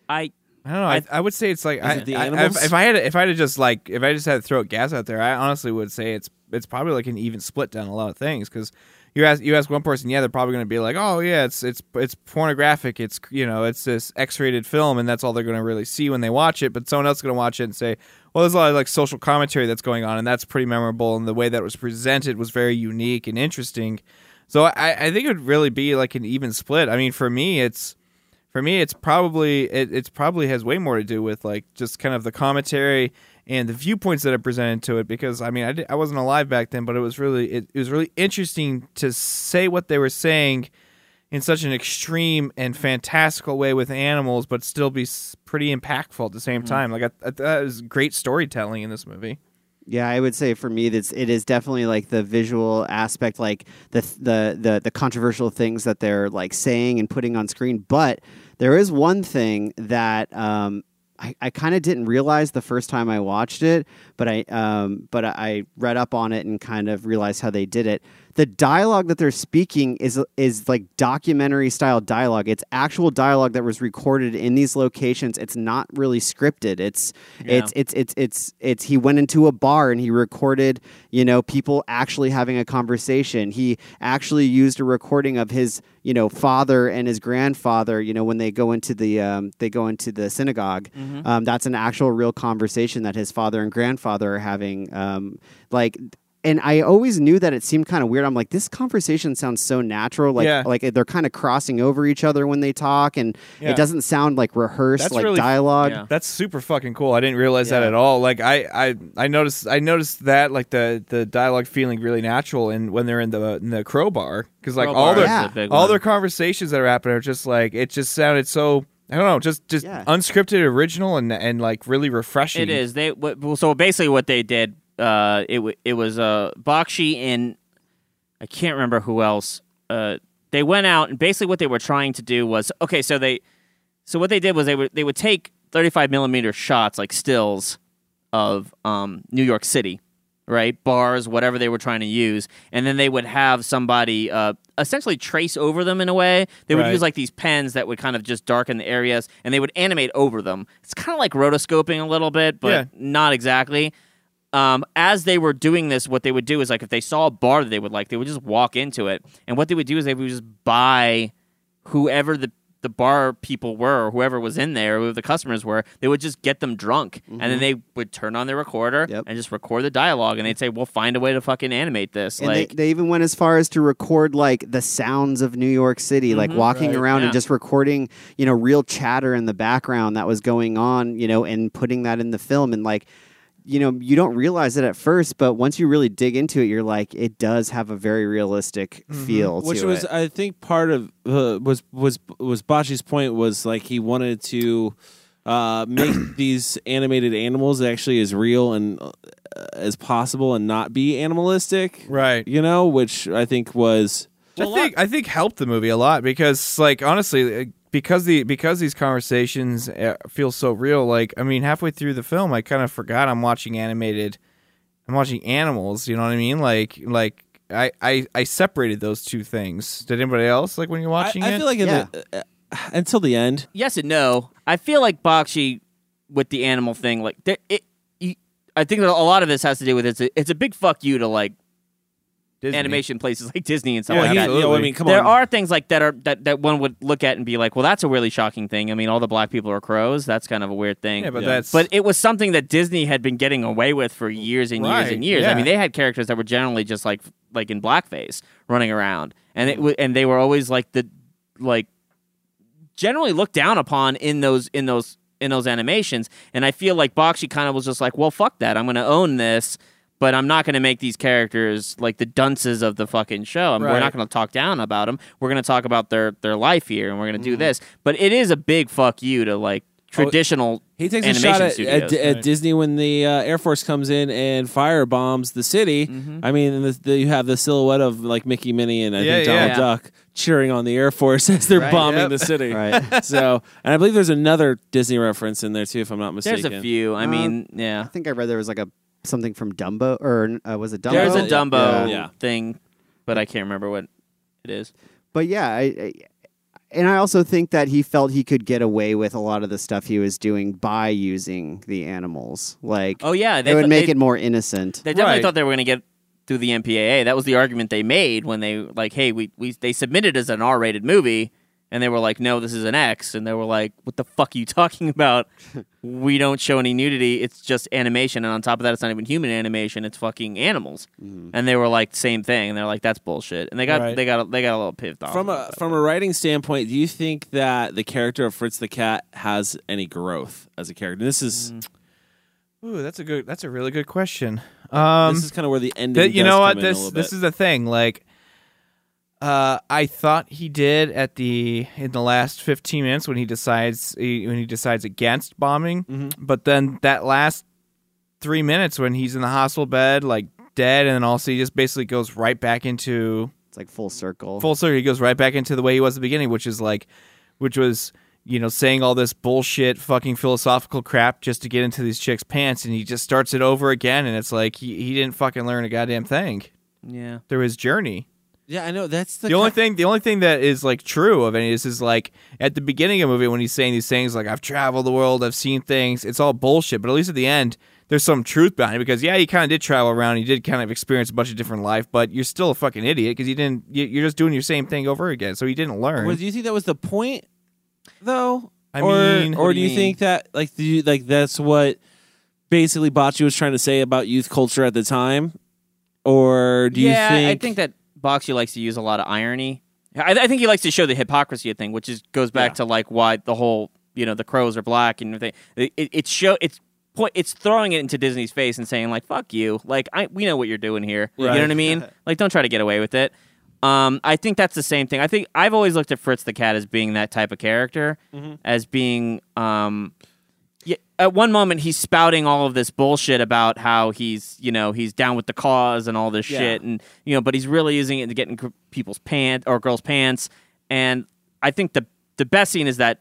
I I don't know. I, I would say it's like I, it the I- animals? if, if I had if I had just like if I just had to throw gas out there, I honestly would say it's it's probably like an even split down a lot of things because you ask you ask one person, yeah, they're probably going to be like, oh yeah, it's it's it's pornographic. It's you know it's this X-rated film, and that's all they're going to really see when they watch it. But someone else is going to watch it and say, well, there's a lot of like social commentary that's going on, and that's pretty memorable. And the way that was presented was very unique and interesting. So I, I think it would really be like an even split. I mean, for me, it's for me, it's probably it it's probably has way more to do with like just kind of the commentary and the viewpoints that are presented to it. Because I mean, I, did, I wasn't alive back then, but it was really it, it was really interesting to say what they were saying in such an extreme and fantastical way with animals, but still be pretty impactful at the same time. Like I, I, that was great storytelling in this movie. Yeah, I would say for me that's it is definitely like the visual aspect, like the the the the controversial things that they're like saying and putting on screen. But there is one thing that um, I, I kind of didn't realize the first time I watched it, but I um, but I read up on it and kind of realized how they did it. The dialogue that they're speaking is is like documentary style dialogue. It's actual dialogue that was recorded in these locations. It's not really scripted. It's it's it's it's it's it's he went into a bar and he recorded, you know, people actually having a conversation. He actually used a recording of his, you know, father and his grandfather, you know, when they go into the um, they go into the synagogue. Um, that's an actual real conversation that his father and grandfather are having. Um, like and I always knew that it seemed kind of weird. I'm like, this conversation sounds so natural. Like, Yeah. like they're kind of crossing over each other when they talk, and Yeah. it doesn't sound like rehearsed, That's like really- dialogue. Yeah. That's super fucking cool. I didn't realize that at all. Like I, I, I noticed, I noticed that like the the dialogue feeling really natural, and when they're in the in the crowbar, because like all their is Yeah. all one. their conversations that are happening are just like it just sounded so I don't know, just just Yeah. unscripted, original, and and like really refreshing. It is. They what, well, so basically what they did. Uh, it wa- it was uh Bakshi and I can't remember who else. Uh, they went out and basically what they were trying to do was okay. So they so what they did was they would they would take 35 millimeter shots like stills of um New York City. Right, bars, whatever they were trying to use, and then they would have somebody uh, essentially trace over them in a way. They would Right. use like these pens that would kind of just darken the areas, and they would animate over them. It's kind of like rotoscoping a little bit, but Yeah. not exactly. Um, as they were doing this, what they would do is like if they saw a bar that they would like, they would just walk into it, and what they would do is they would just buy whoever the the bar people were, or whoever was in there, who the customers were, they would just get them drunk, and then they would turn on their recorder Yep. and just record the dialogue, and they'd say, "We'll find a way to fucking animate this." And like, they, they even went as far as to record like the sounds of New York City, like walking Right. around Yeah. and just recording, you know, real chatter in the background that was going on, you know, and putting that in the film. And like, you know, you don't realize it at first, but once you really dig into it, you're like, it does have a very realistic feel which to was it. I think part of uh, was was was Bakshi's point was like he wanted to uh, make these animated animals actually as real and uh, as possible and not be animalistic, Right. You know, which I think was I think I think helped the movie a lot because like honestly because the because these conversations uh, feel so real like I mean halfway through the film I kind of forgot I'm watching animated I'm watching animals you know what I mean like like I I, I separated those two things did anybody else like when you're watching I it feel like Yeah. the, uh, until the end. yes and no. I feel like Bakshi with the animal thing, like there, it. You, I think that a lot of this has to do with it's a, it's a big fuck you to like Disney. animation places like Disney and stuff Yeah, like that. you know, I mean, come there on. are things like that are that, that one would look at and be like, well, that's a really shocking thing. I mean, all the black people are crows. That's kind of a weird thing. yeah but Yeah. that's But it was something that Disney had been getting away with for years and years Right, and years. I mean, they had characters that were generally just like like in blackface running around, and it w- and they were always like the like generally looked down upon in those in those in those animations. And I feel like Bakshi kind of was just like, well, fuck that. I'm going to own this. But I'm not going to make these characters like the dunces of the fucking show. I mean, We're not going to talk down about them. We're going to talk about their their life here, and we're going to do Mm-hmm. this. But it is a big fuck you to like traditional. He takes a animation shot at, studios. at, at Disney when the uh, Air Force comes in and fire bombs the city. Mm-hmm. I mean, the, the, you have the silhouette of like Mickey, Minnie, and I Yeah, think. Donald Yeah. Duck cheering on the Air Force as they're Right. bombing Yep. the city. Right. so, and I believe there's another Disney reference in there too, if I'm not mistaken. There's a few. I Uh, mean, yeah. I think I read there was like a something from Dumbo, or uh, was it Dumbo? There's a Dumbo Yeah. thing, but I can't remember what it is. But yeah, I, I and I also think that he felt he could get away with a lot of the stuff he was doing by using the animals. Like, Oh yeah, it would thought- make they, it more innocent. They definitely Right. thought they were going to get through the MPAA. That was the argument they made when they like, hey, we, we they submitted as an R-rated movie, and they were like, no, this is an X, and they were like, what the fuck are you talking about? we don't show any nudity. It's just animation, and on top of that, it's not even human animation. It's fucking animals. And they were like, same thing, and they're like, that's bullshit. And they got Right. they got they got a little pissed off From a from a writing standpoint, do you think that the character of Fritz the cat has any growth as a character? This is Ooh, that's a good. That's a really good question. Um, this is kind of where the ending. Th- you does know what? in This this bit. is the thing. Like, uh, I thought he did at the in the last fifteen minutes when he decides he, when he decides against bombing, Mm-hmm. but then that last three minutes when he's in the hospital bed, like dead, and then also he just basically goes right back into It's like full circle. full circle. He goes right back into the way he was at the beginning, which is like, which was you know saying all this bullshit, fucking philosophical crap just to get into these chicks' pants, and he just starts it over again, and it's like he he didn't fucking learn a goddamn thing yeah. through his journey. Yeah, I know that's the, The only thing, the only thing that is like true of any of this is like at the beginning of the movie when he's saying these things like I've traveled the world, I've seen things. It's all bullshit, but at least at the end, there's some truth behind it because yeah, he kind of did travel around, He did kind of experience a bunch of different life, but you're still a fucking idiot because you didn't. you- You're just doing your same thing over again, so he didn't learn. Well, do you think that was the point, though? I or, mean- or do do you you think that like do you, like that's what basically Bakshi was trying to say about youth culture at the time, or do you yeah, think? I think that Bakshi likes to use a lot of irony. I, I think he likes to show the hypocrisy of thing, which is goes back Yeah. to like why the whole you know the crows are black and everything. It, it, it's show it's point it's throwing it into Disney's face and saying like fuck you, like I we know what you're doing here. You know what I mean? like don't try to get away with it. Um, I think that's the same thing. I think I've always looked at Fritz the cat as being that type of character, Mm-hmm. as being um, at one moment he's spouting all of this bullshit about how he's you know he's down with the cause and all this Yeah. shit and you know but he's really using it to get in people's pants or girls pants. And i think the the best scene is that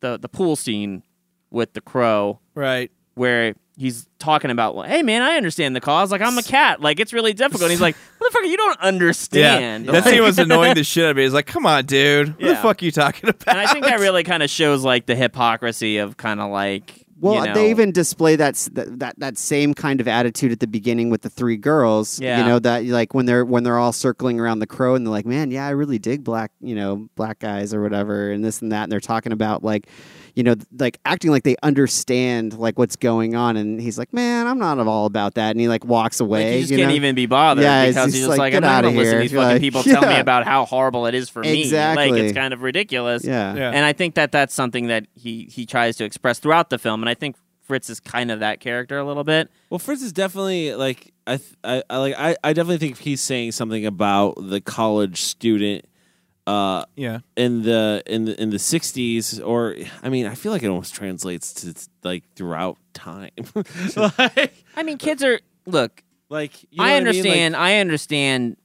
the the pool scene with the crow. Right? where he's talking about well, hey man i understand the cause. Like i'm a cat. Like it's really difficult. And he's like motherfucker you don't understand. Yeah, that Like- scene was annoying the shit out of me. He's like, "Come on, dude, what the fuck are you talking about?" and i think that really kind of shows like the hypocrisy of kind of like Well, you uh, know, they even display that, that that that same kind of attitude at the beginning with the three girls. Yeah. You know that like when they're when they're all circling around the crow and they're like, "Man, yeah, I really dig black, you know, black guys or whatever," and this and that, and they're talking about like, you know, like acting like they understand like what's going on, and he's like, "Man, I'm not all about that," and he like walks away. Like, you just you can't know? even be bothered Yeah, because just he's just like, like, I'm not outta going to listen to these You're fucking like, people tell me about how horrible it is for me. Like, Exactly. it's kind of ridiculous. Yeah. Yeah. And I think that that's something that he, he tries to express throughout the film. And I think Fritz is kind of that character a little bit. Well, Fritz is definitely like I, th- I, I like I, I definitely think he's saying something about the college student uh yeah, in the in the in the 60s or I mean I feel like it almost translates to like throughout time. like I mean, kids are, look, like you know I what mean? Like, understand. I understand.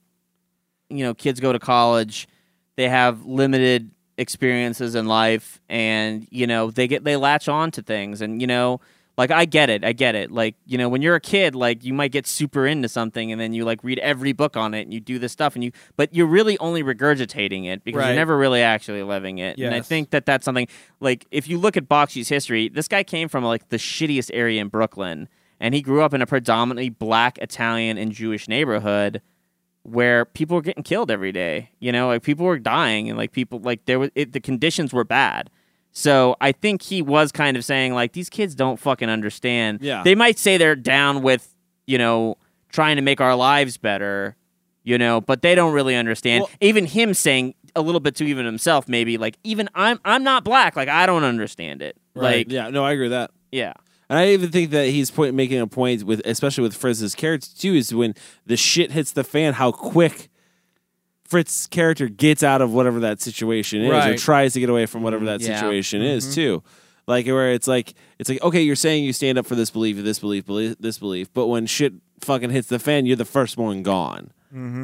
You know, kids go to college, they have limited experiences in life, and you know they get they latch on to things, and you know, like I get it, I get it. Like you know, when you're a kid, like you might get super into something, and then you like read every book on it, and you do this stuff, and you, but you're really only regurgitating it because Right. you're never really actually living it. And I think that that's something like if you look at Bakshi's history, this guy came from like the shittiest area in Brooklyn and he grew up in a predominantly black Italian and Jewish neighborhood where people were getting killed every day. You know, like people were dying and like people like there was it, the conditions were bad. So I think he was kind of saying like these kids don't fucking understand. Yeah. They might say they're down with, you know, trying to make our lives better, you know, but they don't really understand. Well- even him saying a little bit to even himself maybe like even I'm I'm not black, like I don't understand it. Like yeah, no, I agree with that. yeah. And I even think that he's point, making a point with, especially with Fritz's character too, is when the shit hits the fan, how quick Fritz's character gets out of whatever that situation is, or Right. tries to get away from whatever that Yeah. situation is too. Like where it's like it's like okay, you're saying you stand up for this belief, this belief, belief, this belief, but when shit fucking hits the fan, you're the first one gone.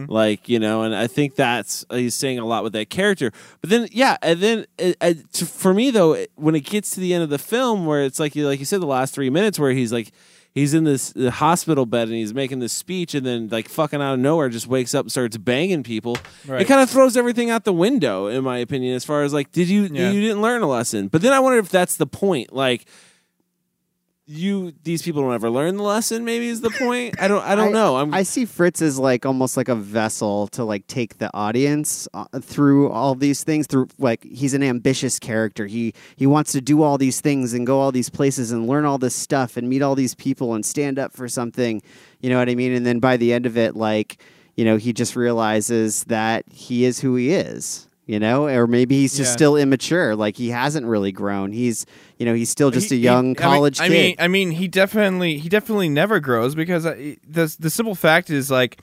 Like you know, and I think that's he's saying a lot with that character. But then, yeah, and then uh, uh, to, for me though, it- when it gets to the end of the film, where it's like you like you said, the last three minutes, where he's like he's in this hospital bed and he's making this speech, and then like fucking out of nowhere, just wakes up and starts banging people. It kind of throws everything out the window, in my opinion, as far as like, did you Yeah. you didn't learn a lesson? But then I wonder if that's the point, like you these people don't ever learn the lesson. Maybe is the point. I don't. I don't know. I'm. I see Fritz as like almost like a vessel to like take the audience uh, through all these things. Through like he's an ambitious character. He he wants to do all these things and go all these places and learn all this stuff and meet all these people and stand up for something. You know what I mean? And then by the end of it, like you know, he just realizes that he is who he is. You know, or maybe he's just Yeah. still immature. Like he hasn't really grown. He's, you know, he's still just He- a he- young I mean- college I mean, I mean, he definitely he definitely never grows because uh, the the simple fact is like,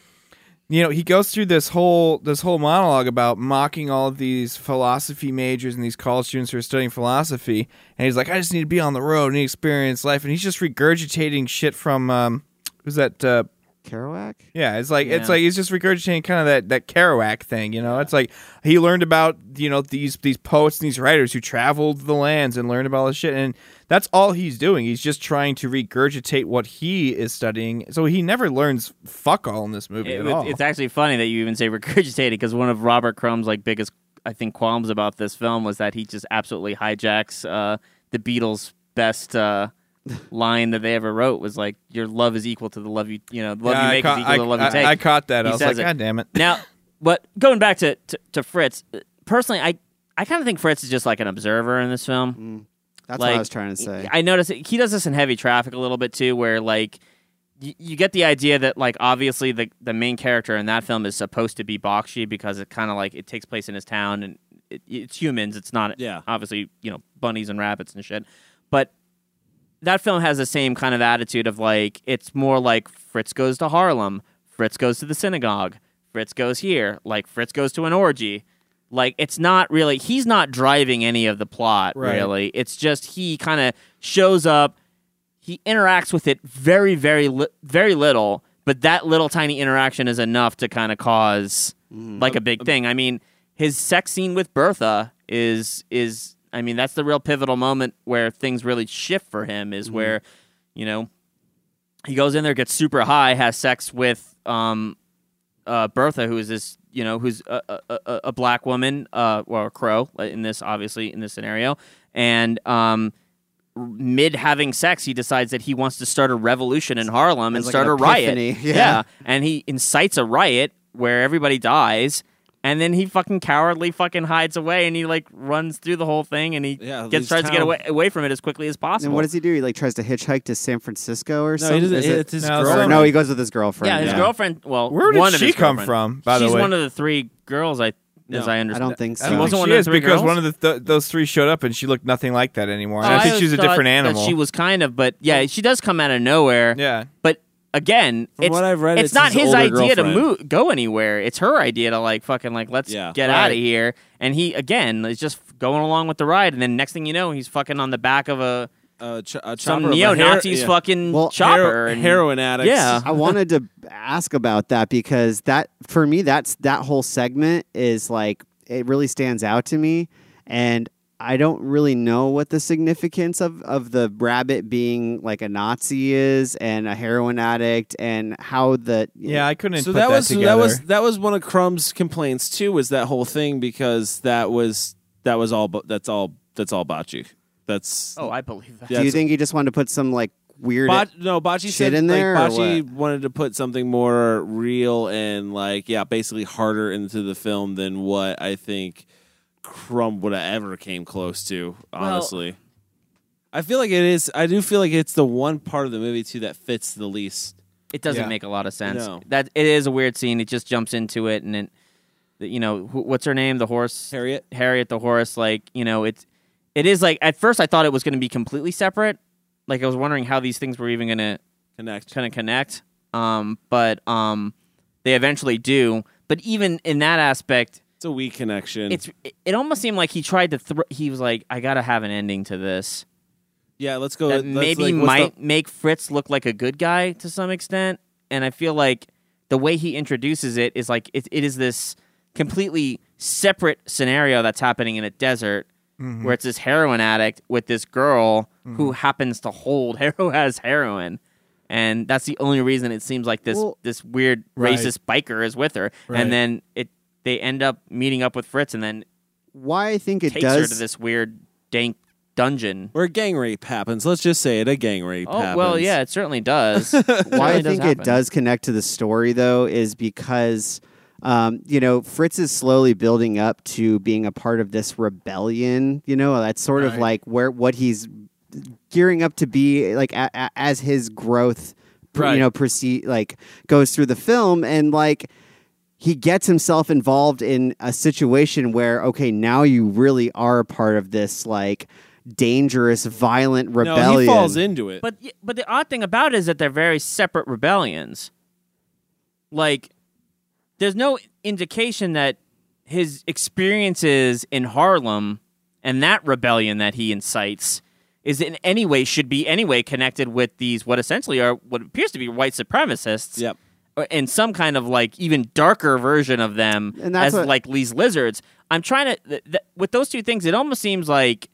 you know, he goes through this whole this whole monologue about mocking all of these philosophy majors and these college students who are studying philosophy, and he's like, I just need to be on the road and experience life, and he's just regurgitating shit from um, who's that? Uh, Kerouac. yeah, it's like it's like he's just regurgitating kind of that that Kerouac thing, you know. It's like he learned about you know these these poets and these writers who traveled the lands and learned about all this shit, and that's all he's doing. He's just trying to regurgitate what he is studying. So he never learns fuck all in this movie It- at it- all. it's actually funny that you even say regurgitated because one of Robert Crumb's like biggest, I think, qualms about this film was that he just absolutely hijacks uh, the Beatles' best uh, line that they ever wrote was like, "Your love is equal to the love you, you know, the love Yeah, you I make caught- is equal to the love I- you take." I caught that. I was like, it. "God damn it." Now, but going back to to, to Fritz, uh, personally, I I kind of think Fritz is just like an observer in this film. That's like, what I was trying to say. I noticed it- he does this in heavy traffic a little bit too, where like y- you get the idea that like obviously the the main character in that film is supposed to be Bakshi because it kind of like it takes place in his town and it, it's humans. It's not Yeah. obviously you know bunnies and rabbits and shit, but that film has the same kind of attitude of like it's more like Fritz goes to Harlem, Fritz goes to the synagogue, Fritz goes here, like Fritz goes to an orgy. Like it's not really he's not driving any of the plot Right. really. It's just he kind of shows up, he interacts with it very very li- very little, but that little tiny interaction is enough to kind of cause mm-hmm. like a big thing. I mean, his sex scene with Bertha is is I mean, that's the real pivotal moment where things really shift for him is where, you know, he goes in there, gets super high, has sex with um uh Bertha, who is this, you know, who's a a, a, black woman, uh well a crow in this obviously in this scenario. And um mid having sex, he decides that he wants to start a revolution in Harlem and like start an a riot. epiphany, yeah. And he incites a riot where everybody dies. And then he fucking cowardly fucking hides away and he like runs through the whole thing and he Yeah, gets leaves tries to get town. away, away from it as quickly as possible. and what does he do? He like tries to hitchhike to San Francisco or No, something. he. Is it- It's his No, or girlfriend. no, he goes with his girlfriend. Yeah, his Yeah. girlfriend. Well, Where did one of she his come girlfriend. from, by the way? She's way? one of the three girls. I, No, as I understand, I understand. don't think so. don't wasn't think one of the is three because girls? one of the th- those three showed up and she looked nothing like that anymore. And Oh, I think always she's a thought different that animal. She was kind of, but yeah, she does come out of nowhere. yeah. But again, From it's, what I've read, it's, it's not his his, older idea to girlfriend. move, go anywhere. It's her idea to like fucking like let's Yeah. get Right. out of here. And he again is just going along with the ride. And then next thing you know, he's fucking on the back of a Uh, ch- a some chopper of neo hero- Nazis yeah. fucking Well, chopper Hero- and heroin addicts. Yeah. I wanted to ask about that because that for me that's that whole segment is like it really stands out to me and I don't really know what the significance of, of the rabbit being like a Nazi is and a heroin addict and how the Yeah, I couldn't so put that that, was together. that was that was one of Crumb's complaints too. Was that whole thing because that was that was all bu- that's all that's all Bakshi. That's Oh, I believe that. Do you think he just wanted to put some like weird Bot, no, Bakshi shit said in there, or Like, Bakshi wanted to put something more real and like yeah, basically harder into the film than what I think Crumb would have ever came close to. Honestly, I feel like it is. I do feel like it's the one part of the movie too that fits the least. It doesn't Yeah. make a lot of sense. No. That it is a weird scene. It just jumps into it, and it, you know, who, what's her name? The horse, Harriet. Harriet the horse. Like, you know, it's it is like at first I thought it was going to be completely separate. Like I was wondering how these things were even going to Connect. kind of connect. Um, but um, they eventually do. But even in that aspect, It's a weak connection. it's it, it almost seemed like he tried to. Thro- he was like, I got to have an ending to this. yeah. Let's go. that let's, maybe like, might the- make Fritz look like a good guy to some extent. And I feel like the way he introduces it is like it, it is this completely separate scenario that's happening in a desert Mm-hmm. where it's this heroin addict with this girl who happens to hold who has heroin. And that's the only reason it seems like this Well- this weird Right. racist biker is with her. Right. And then it they end up meeting up with Fritz and then why I think it takes her does to this weird dank dungeon. Where gang rape happens. Let's just say it. A gang rape Oh happens. well, yeah, it certainly does. Why I Certainly does think it does connect to the story, though, is because, um, you know, Fritz is slowly building up to being a part of this rebellion. You know, that's sort of like where what he's gearing up to be, like a, a, as his growth, Right. you know, proceed like goes through the film, and like he gets himself involved in a situation where, okay, now you really are a part of this like dangerous, violent No, rebellion. he falls into it. But but the odd thing about it is that they're very separate rebellions. Like, there's no indication that his experiences in Harlem and that rebellion that he incites is in any way should be anyway connected with these what essentially are what appears to be white supremacists. Yep. In some kind of like even darker version of them And that's as what- like these lizards. I'm trying to th- th- with those two things. It almost seems like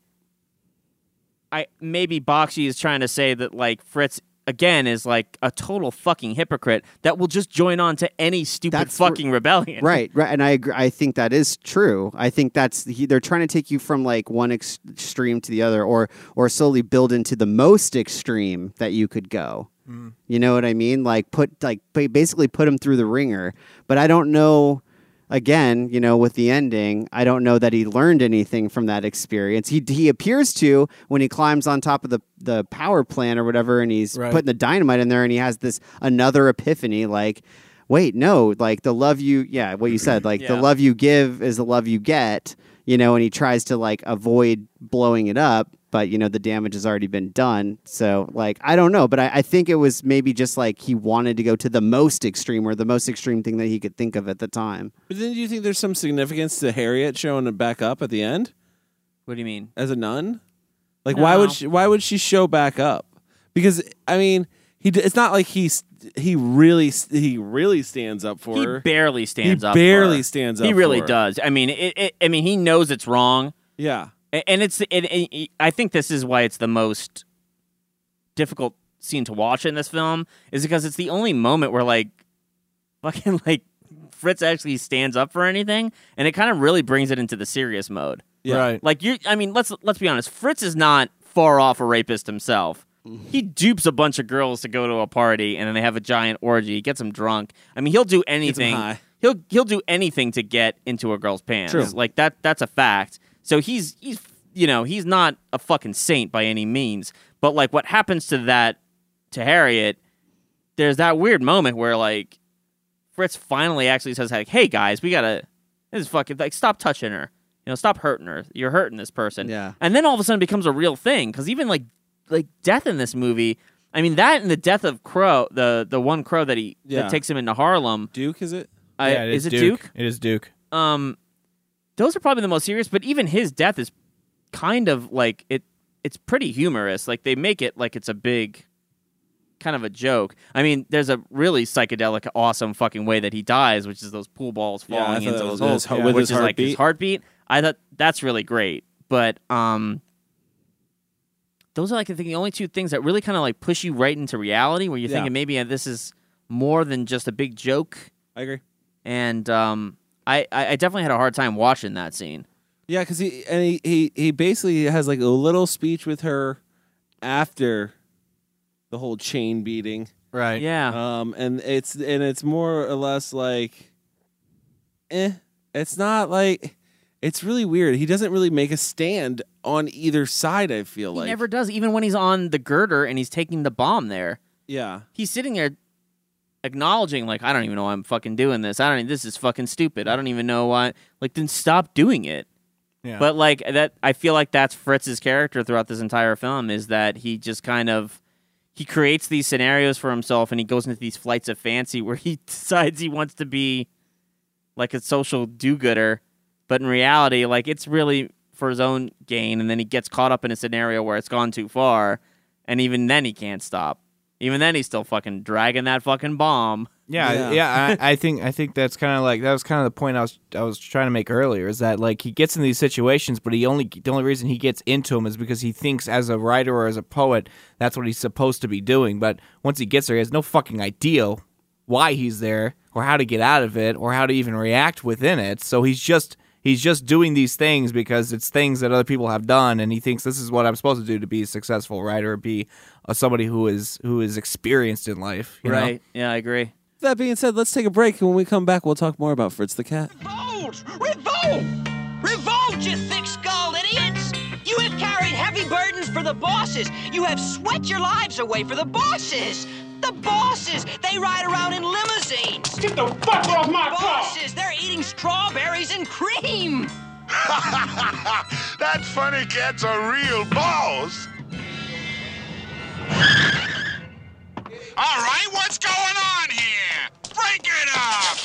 I maybe Bakshi is trying to say that like Fritz again is like a total fucking hypocrite that will just join on to any stupid That's r- fucking rebellion. Right, right, and I agree, I think that is true. I think that's he, they're trying to take you from like one ex- extreme to the other, or or slowly build into the most extreme that you could go. You know what I mean? Like put like basically put him through the ringer. But I don't know. Again, you know, with the ending, I don't know that he learned anything from that experience. He he appears to when he climbs on top of the the power plant or whatever, and he's Right. putting the dynamite in there, and he has this another epiphany, like wait, no, like the love you, yeah, what you said, like the love you give is the love you get, you know, and he tries to like avoid blowing it up, but you know, the damage has already been done. So, like, I don't know, but I, I think it was maybe just like he wanted to go to the most extreme or the most extreme thing that he could think of at the time. But then do you think there's some significance to Harriet showing it back up at the end What do you mean? as a nun? Like why would she, why would she show back up? Because I mean, he it's not like he's he really he really stands up for He her. barely stands He up. barely for her. stands He really for her. does. I mean, it, it, I mean, he knows it's wrong. yeah. A- and it's it, it, I think this is why it's the most difficult scene to watch in this film is because it's the only moment where like fucking like Fritz actually stands up for anything and it kind of really brings it into the serious mode. Yeah. Right. Like you I mean let's let's be honest Fritz is not far off a rapist himself. Mm. He dupes a bunch of girls to go to a party and then they have a giant orgy, gets them drunk. I mean he'll do anything. He'll he'll do anything to get into a girl's pants. True. Like that that's a fact. So he's he's you know, he's not a fucking saint by any means. But like what happens to that to Harriet, there's that weird moment where like Fritz finally actually says like, "Hey guys, we gotta this is fucking like stop touching her, you know, stop hurting her. You're hurting this person." Yeah. And then all of a sudden it becomes a real thing because even like like death in this movie. I mean that and the death of Crow, the the one Crow that he Yeah. that takes him into Harlem. Duke is it? I, yeah, is, it Duke. Duke? It is Duke. um those are probably the most serious but even his death is kind of like it it's pretty humorous like they make it like it's a big kind of a joke i mean there's a really psychedelic awesome fucking way that he dies which is those pool balls falling thought into those holes his- with which is like his heartbeat. heartbeat i thought that's really great but um those are like I think the only two things that really kind of like push you right into reality where you're Yeah. thinking maybe uh, this is more than just a big joke I agree. and um, I, I I definitely had a hard time watching that scene. Yeah, because he and he, he he basically has like a little speech with her after the whole chain beating. Right. Yeah, Um, and it's and it's more or less like, eh. It's not like it's really weird. He doesn't really make a stand on either side. I feel he like he never does. Even when he's on the girder and he's taking the bomb there, Yeah, he's sitting there acknowledging like I don't even know why I'm fucking doing this. I don't. This is fucking stupid. I don't even know why. Like then stop doing it. Yeah. But like that, I feel like that's Fritz's character throughout this entire film is that he just kind of he creates these scenarios for himself and he goes into these flights of fancy where he decides he wants to be like a social do-gooder, but in reality, like it's really for his own gain. And then he gets caught up in a scenario where it's gone too far, and even then he can't stop. Even then, he's still fucking dragging that fucking bomb. Yeah, Yeah. yeah. I, I think I think that's kind of like that was kind of the point I was I was trying to make earlier is that like he gets in these situations, but he only the only reason he gets into them is because he thinks as a writer or as a poet that's what he's supposed to be doing. But once he gets there, he has no fucking idea why he's there or how to get out of it or how to even react within it. So he's just he's just doing these things because it's things that other people have done, and he thinks this is what I'm supposed to do to be a successful writer, be uh, somebody who is who is experienced in life. you know? right. Yeah, I agree. That being said, let's take a break, and when we come back, we'll talk more about Fritz the cat. Revolt! Revolt! Revolt, you thick-skulled idiots! You have carried heavy burdens for the bosses. You have sweat your lives away for the bosses. The bosses, they ride around in limousines. Get the fuck off my car! Bosses, they're eating strawberries and cream. that funny cat's a real boss. All right, what's going on here? Break it up!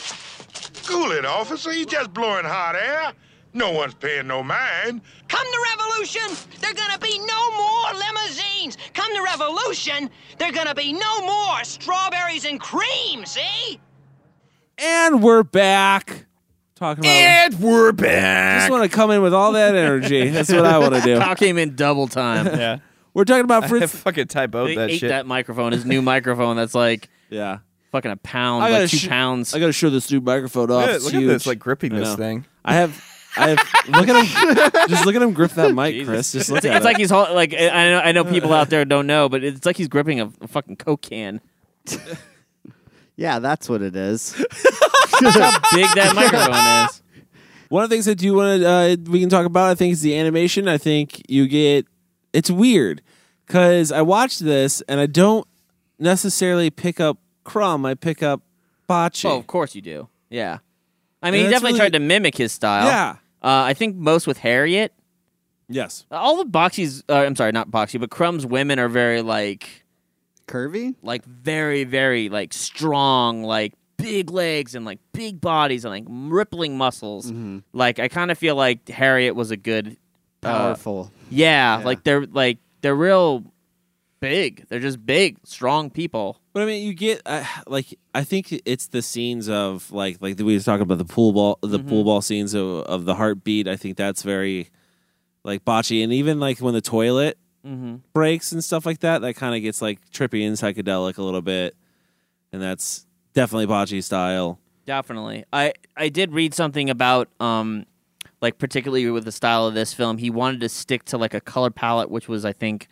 Cool it, officer. He's just blowing hot air. No one's paying no mind. Come to Revolution, there gonna be no more limousines. Come to Revolution, there gonna be no more strawberries and cream, see? And we're back. Talking about. And we're back. just want to come in with all that energy. That's what I want to do. Kyle came in double time. yeah, We're talking about I Fritz. fucking typoed that ate shit. that microphone, his new microphone that's like Yeah. fucking a pound, I gotta like two sh- pounds. I got to show this new microphone off. Look, at- It's look at this, like gripping I this know. thing. I have. I have. Look at him. Just look at him grip that mic, Chris. Just look it's at it's it. like he's hol- like I know I know people out there don't know, but it's like he's gripping a, a fucking coke can. Yeah, that's what it is. That's how big that microphone is. One of the things that you want to uh, we can talk about, I think, is the animation. I think you get it's weird because I watched this and I don't necessarily pick up Crumb. I pick up Bakshi. Oh, of course you do. Yeah, I And mean, he that's definitely really- tried to mimic his style. Yeah. uh, I think most with Harriet. Yes. All the Bakshi's, uh, I'm sorry, not Bakshi, but Crumb's women are very like, Curvy? like very, very like strong, like big legs and like big bodies and like rippling muscles. Like I kind of feel like Harriet was a good, uh, Powerful. yeah, Yeah. like they're like they're real big. They're just big, strong people. But I mean, you get uh, like I think it's the scenes of like like we was talking about the pool ball, the Mm-hmm. pool ball scenes of, of the heartbeat. I think that's very like Bakshi, and even like when the toilet Mm-hmm. breaks and stuff like that, that kind of gets like trippy and psychedelic a little bit, and that's definitely Bakshi style. Definitely. I I did read something about um like particularly with the style of this film, he wanted to stick to like a color palette which was I think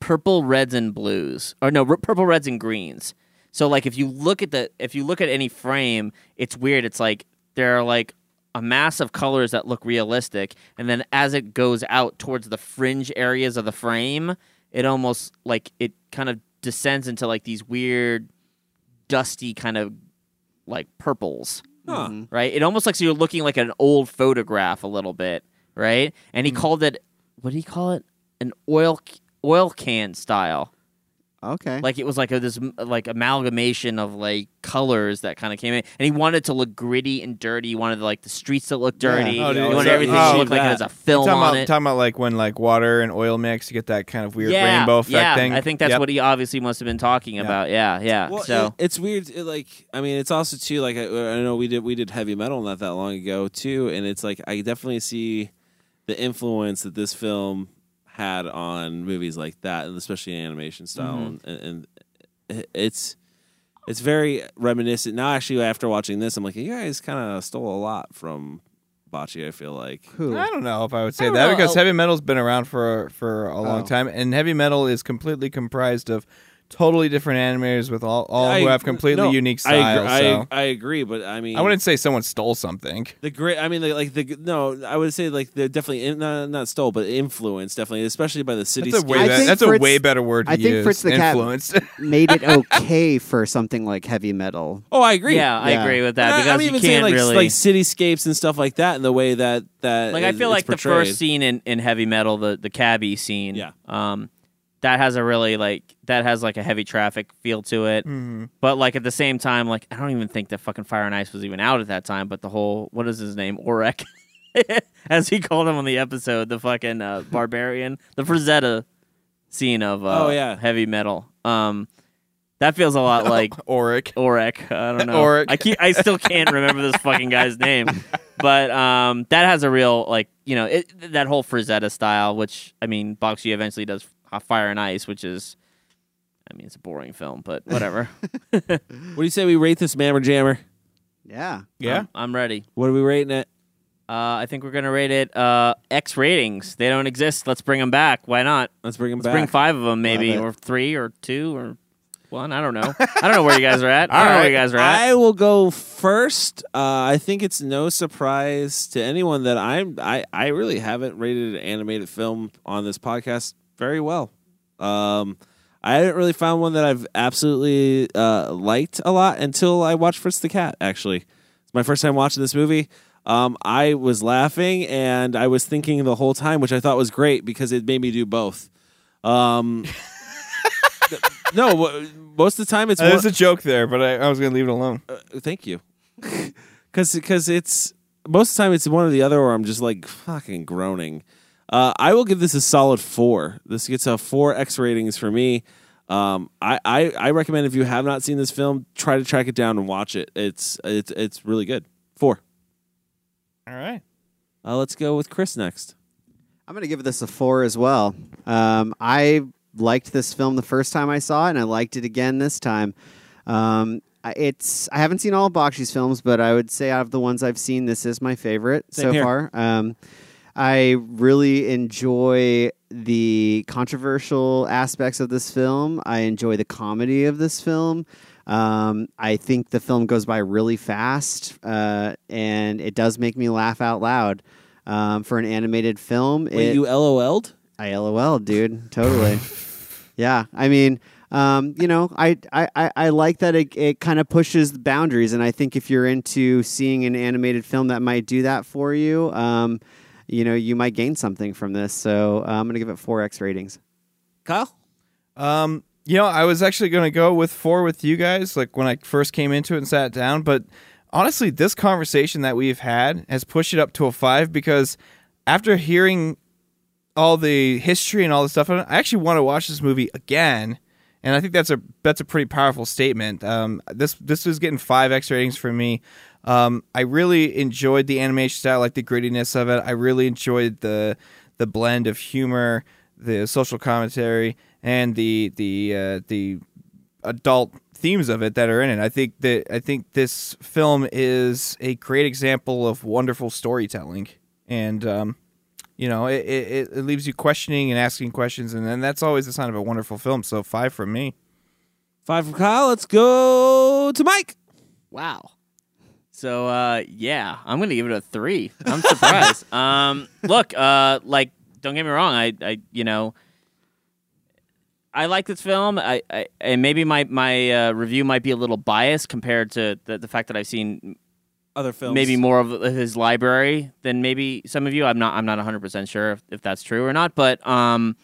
purple, reds and blues. Or no, r- purple, reds and greens. So like if you look at the if you look at any frame, it's weird. It's like there are like a mass of colors that look realistic and then as it goes out towards the fringe areas of the frame, it almost like it kind of descends into like these weird dusty kind of like purples Huh. Mm-hmm. right? It almost looks like you're looking like an old photograph a little bit, right? And he mm. called it what did he call it? An oil oil can style. Okay. Like it was like a, this like amalgamation of like colors that kind of came in, and he wanted it to look gritty and dirty. He wanted like the streets to look dirty. Oh, he dude, wanted so- everything oh, to look like it that. has a film talking on about, it. talking about like when like water and oil mix, you get that kind of weird yeah, rainbow effect yeah. thing. I think that's Yep. what he obviously must have been talking about. Yeah, yeah. Well, so it- it's weird. it, like, I mean, it's also too like I, I know we did we did heavy metal not that long ago too, and it's like I definitely see the influence that this film had on movies like that, and especially animation style, Mm-hmm. and, and it's it's very reminiscent. Now, actually, after watching this, I'm like, you guys kind of stole a lot from Bakshi. I feel like. Who? I don't know if I would say don't that know. because heavy metal's been around for for a long Oh. time, and heavy metal is completely comprised of totally different animators with all, all who have completely no, unique I agree- styles. I, so I agree, but I mean, I wouldn't say someone stole something. The great, I mean, the, like the no, I would say like they're definitely in, not not stole, but influenced definitely, especially by the city. That's a way I be- think that's a way better word to I think use. Fritz the Cat- Influenced. Made it okay for something like heavy metal. Oh, I agree. yeah, I agree with that And I- because I'm you even can't saying like really like cityscapes and stuff like that, and the way that that like I feel it's like the first scene in, in heavy metal, the the cabbie scene, Yeah. um, that has a really like that has like a heavy traffic feel to it. Mm-hmm. But like at the same time, like I don't even think that fucking Fire and Ice was even out at that time. But the whole what is his name, Orek, as he called him on the episode, the fucking uh, barbarian, the Frazetta scene of uh, Oh, yeah. heavy metal. Um, that feels a lot like Oric. Orek. I don't know. Oric. I keep. I still can't remember this fucking guy's name, but um, that has a real like you know it, that whole Frazetta style, which I mean, Bakshi eventually does Fire and Ice, which is, I mean, it's a boring film, but whatever. What do you say we rate this Mammer Jammer? Yeah. Yeah. I'm, I'm ready. What are we rating it? Uh, I think we're gonna rate it uh, X ratings. They don't exist. Let's bring them back. Why not? Let's bring them Let's bring five of them, maybe, Love it. or three, or two, or one. I don't know. I don't know where you guys are at. I don't know where you guys are at. I will go first. Uh, I think it's no surprise to anyone that I'm. I I really haven't rated an animated film on this podcast very well. Um, I haven't really found one that I've absolutely uh, liked a lot until I watched Fritz the Cat. Actually, it's my first time watching this movie. Um, I was laughing and I was thinking the whole time, which I thought was great because it made me do both. Um, no, most of the time it's Uh, more, There's a joke there, but I, I was going to leave it alone. uh, thank you. because Because it's most of the time it's one or the other, or I'm just like fucking groaning. Uh, I will give this a solid four. This gets a four X ratings for me. Um, I, I I recommend if you have not seen this film, try to track it down and watch it. It's it's it's really good. Four. All right. Uh, let's go with Chris next. I'm going to give this a four as well. Um, I liked this film the first time I saw it, and I liked it again this time. Um, I- it's I haven't seen all of Bakshi's films, but I would say out of the ones I've seen, this is my favorite Same so here. far. Um, I really enjoy the controversial aspects of this film. I enjoy the comedy of this film. Um, I think the film goes by really fast, uh, and it does make me laugh out loud. Um, for an animated film, Wait, it, you LOL'd? I LOL, dude. Totally. yeah. I mean, um, you know, I, I, I- I like that it, it kind of pushes the boundaries. And I think if you're into seeing an animated film that might do that for you, um, you know, you might gain something from this. So uh, I'm going to give it 4X ratings. Kyle? Um, you know, I was actually going to go with four with you guys, like when I first came into it and sat down. But honestly, this conversation that we've had has pushed it up to a five because after hearing all the history and all the stuff, I actually want to watch this movie again. And I think that's a that's a pretty powerful statement. Um, this this is getting five X ratings for me. Um, I really enjoyed the animation style, like the grittiness of it. I really enjoyed the the blend of humor, the social commentary, and the the uh, the adult themes of it that are in it. I think that I think this film is a great example of wonderful storytelling, and um, you know it, it, it leaves you questioning and asking questions, and then that's always a sign of a wonderful film. So five from me. Five from Kyle. Let's go to Mike. Wow. So uh, yeah, I'm gonna give it a three. I'm surprised. um, look, uh, like, don't get me wrong. I, I, you know, I like this film. I, I and maybe my my uh, review might be a little biased compared to the, the fact that I've seen Other films. maybe more of his library than maybe some of you. I'm not I'm not 100 percent sure if, if that's true or not. But um,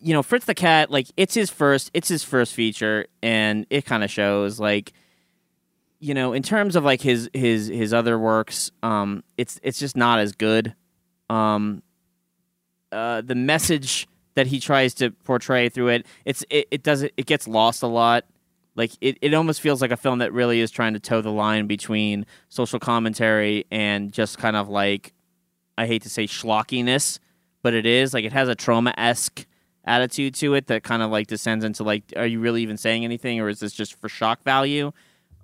you know, Fritz the Cat, like it's his first it's his first feature, and it kind of shows like you know in terms of like his his his other works um it's it's just not as good. Um uh the message that he tries to portray through it it's it, it does it gets lost a lot. Like it, it almost feels like a film that really is trying to toe the line between social commentary and just kind of like I hate to say schlockiness, but it is. Like it has a Troma esque attitude to it that kind of like descends into like, are you really even saying anything, or is this just for shock value?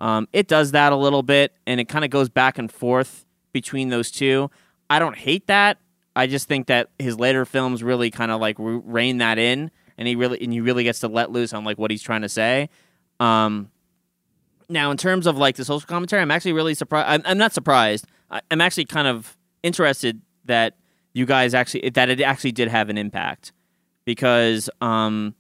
Um, it does that a little bit, and it kind of goes back and forth between those two. I don't hate that. I just think that his later films really kind of like re- rein that in, and he really and he really gets to let loose on like what he's trying to say. Um, now, in terms of like the social commentary, I'm actually really surprised. I'm, I'm not surprised. I, I'm actually kind of interested that you guys actually that it actually did have an impact because, um,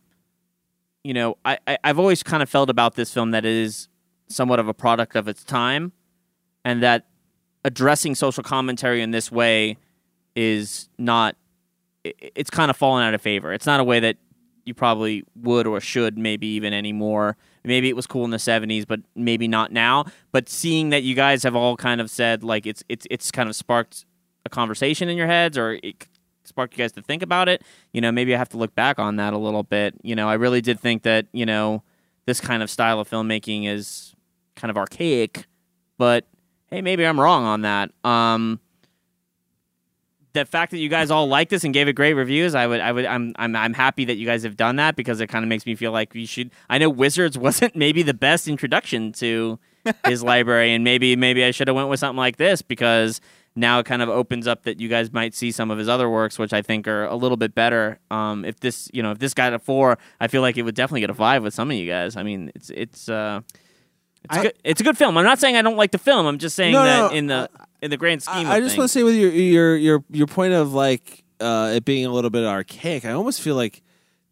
you know, I, I I've always kind of felt about this film that it is somewhat of a product of its time, and that addressing social commentary in this way is not it's kind of fallen out of favor. It's not a way that you probably would or should maybe even anymore. Maybe it was cool in the 70s, but maybe not now. But seeing that you guys have all kind of said like it's it's it's kind of sparked a conversation in your heads or it sparked you guys to think about it, you know, maybe I have to look back on that a little bit. You know, I really did think that, you know, this kind of style of filmmaking is kind of archaic, but hey, maybe I'm wrong on that. Um the fact that you guys all like this and gave it great reviews, I would, I would, I'm, I'm, I'm happy that you guys have done that because it kind of makes me feel like you should. I know Wizards wasn't maybe the best introduction to his library, and maybe maybe I should have went with something like this because now it kind of opens up that you guys might see some of his other works, which I think are a little bit better. Um, if this you know if this got a four, I feel like it would definitely get a five with some of you guys. I mean, it's it's. Uh, it's, I- good. it's a good film. I'm not saying I don't like the film. I'm just saying No, that no, in the in the grand scheme I, I just want to say with your your your your point of like uh, it being a little bit archaic. I almost feel like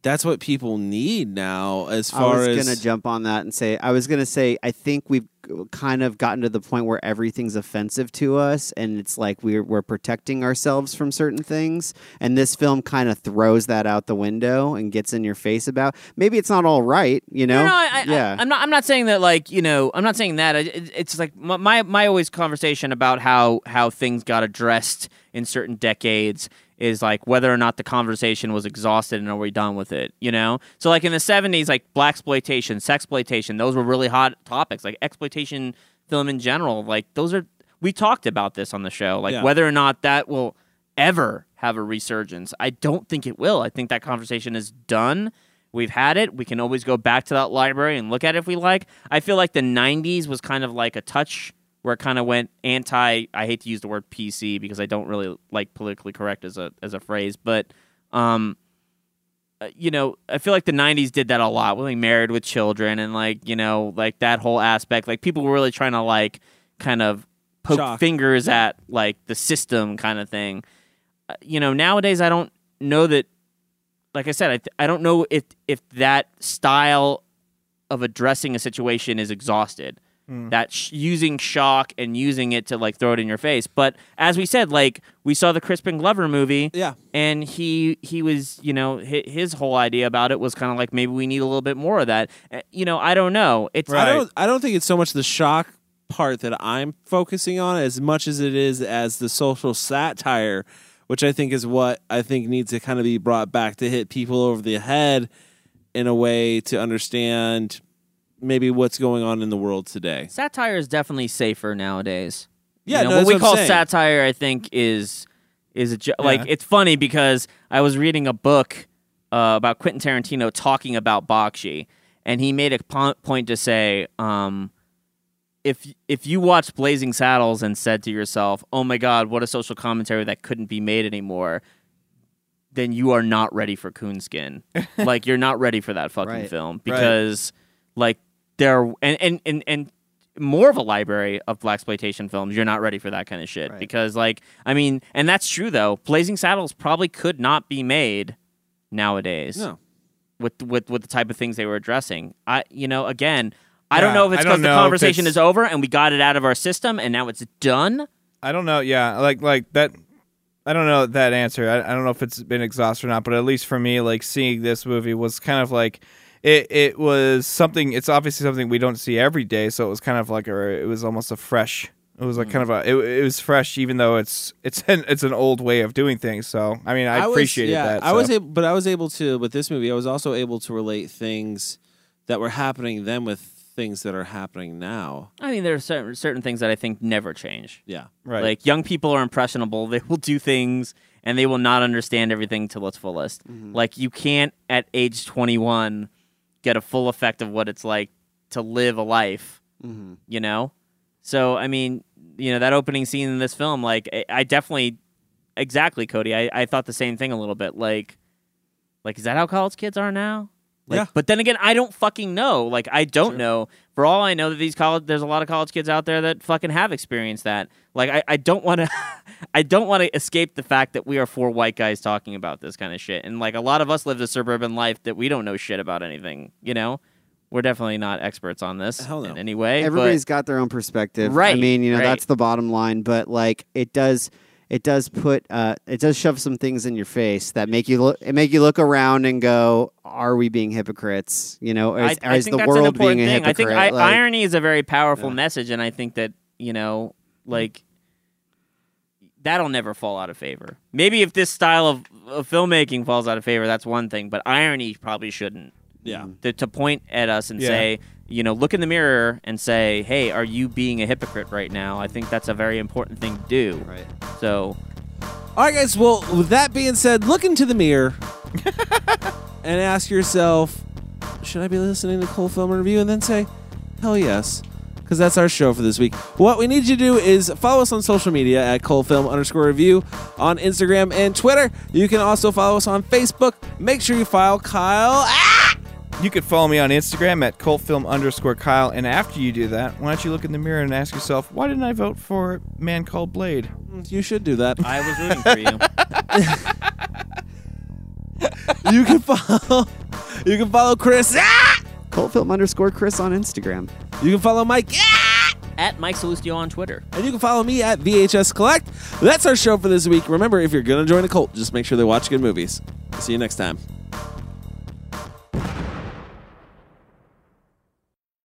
that's what people need now. As far as I was as gonna jump on that and say I was gonna say I think we've kind of gotten to the point where everything's offensive to us, and it's like we're we're protecting ourselves from certain things, and this film kind of throws that out the window and gets in your face about. Maybe it's not all right, you know? No, no, I, I, yeah. I, am not. I'm not saying that. Like you know, I'm not saying that. It, it- it's like my, my my always conversation about how how things got addressed in certain decades is like whether or not the conversation was exhausted and are we done with it. You know, so like in the 70s, like black exploitation, sexploitation, those were really hot topics. Like exploitation film in general, like those are. We talked about this on the show, like Yeah. whether or not that will ever have a resurgence. I don't think it will. I think that conversation is done. We've had it. We can always go back to that library and look at it if we like. I feel like the 90s was kind of like a touch where it kind of went anti I hate to use the word PC because I don't really like politically correct as a as a phrase, but um uh, you know, I feel like the '90s did that a lot. With like married with children, and like you know, like that whole aspect. Like people were really trying to like kind of poke Shock. fingers at like the system kind of thing. Uh, you know, nowadays I don't know that. Like I said, I th- I don't know if if that style of addressing a situation is exhausted. That sh- using shock and using it to like throw it in your face. But as we said, like we saw the Crispin Glover movie, Yeah. and he he was you know hi- his whole idea about it was kind of like maybe we need a little bit more of that. Uh, You know, I don't know. It's I don't. I don't think it's so much the shock part that I'm focusing on as much as it is as the social satire, which I think is what I think needs to kind of be brought back to hit people over the head in a way to understand maybe what's going on in the world today. satire is definitely safer nowadays. Yeah, You know, no, what we what call saying. satire, I think, is is a jo- like it's funny because I was reading a book uh, about Quentin Tarantino talking about Bakshi, and he made a po- point to say, um, if if you watched Blazing Saddles and said to yourself, "Oh my God, what a social commentary that couldn't be made anymore," then you are not ready for Coonskin. like you're not ready for that fucking Right. film because like there and and and and more of a library of black exploitation films. You're not ready for that kind of shit Right. because like I mean, and that's true though. Blazing Saddles probably could not be made nowadays No. with with with the type of things they were addressing. I you know again. I don't know if it's because the conversation is over and we got it out of our system and now it's done. I don't know. Yeah, like like that. I don't know that answer. I, I don't know if it's been exhausted or not, but at least for me, like seeing this movie was kind of like it. It was something. It's obviously something we don't see every day, so it was kind of like a. It was almost a fresh. It was like kind of a. It, it was fresh, even though it's it's an it's an old way of doing things. So I mean, I, was- appreciated yeah, that. I was able, but I was able to with this movie. I was also able to relate things that were happening then with things that are happening now. I mean, there are certain certain things that I think never change. Yeah, right. Like young people are impressionable. They will do things and they will not understand everything till its fullest. Mm-hmm. Like you can't at age 21 get a full effect of what it's like to live a life, Mm-hmm. you know? So, I mean, you know, that opening scene in this film, like I, I definitely exactly, Cody. I, I thought the same thing a little bit. Like like is that how college kids are now? Like, Yeah. But then again, I don't fucking know. Like, I don't know. For all I know, that these college, there's a lot of college kids out there that fucking have experienced that. Like, I, I don't want to, I don't want to escape the fact that we are four white guys talking about this kind of shit. And like, a lot of us lived a suburban life that we don't know shit about anything. You know, we're definitely not experts on this Hell no. in any way. Everybody's but, got their own perspective. right? I mean, you know, right. that's the bottom line. But like, it does, it does put, uh, it does shove some things in your face that make you look, it make you look around and go, "Are we being hypocrites?" You know, or I, is, I is think the that's world important being a thing. I think I, Like, irony is a very powerful Yeah. message, and I think that you know, like that'll never fall out of favor. Maybe if this style of, of filmmaking falls out of favor, that's one thing. But irony probably shouldn't. yeah. To, to point at us and Yeah. say, you know, look in the mirror and say, "Hey, are you being a hypocrite right now?" I think that's a very important thing to do. Right. So, All right, guys. Well, with that being said, look into the mirror and ask yourself, should I be listening to Cult Film Review? And then say, hell yes. because that's our show for this week. What we need you to do is follow us on social media at Film underscore review on Instagram and Twitter. You can also follow us on Facebook. Make sure you file Kyle. Ah! You could follow me on Instagram at cultfilm underscore Kyle. And after you do that, why don't you look in the mirror and ask yourself, why didn't I vote for Man Called Blade? You should do that. I was rooting for you. you can follow. You can follow Chris. Ah! Cult film underscore Chris on Instagram. You can follow Mike. Ah! At Mike Salustio on Twitter. And you can follow me at VHS Collect. That's our show for this week. Remember, if you're going to join a cult, just make sure they watch good movies. See you next time.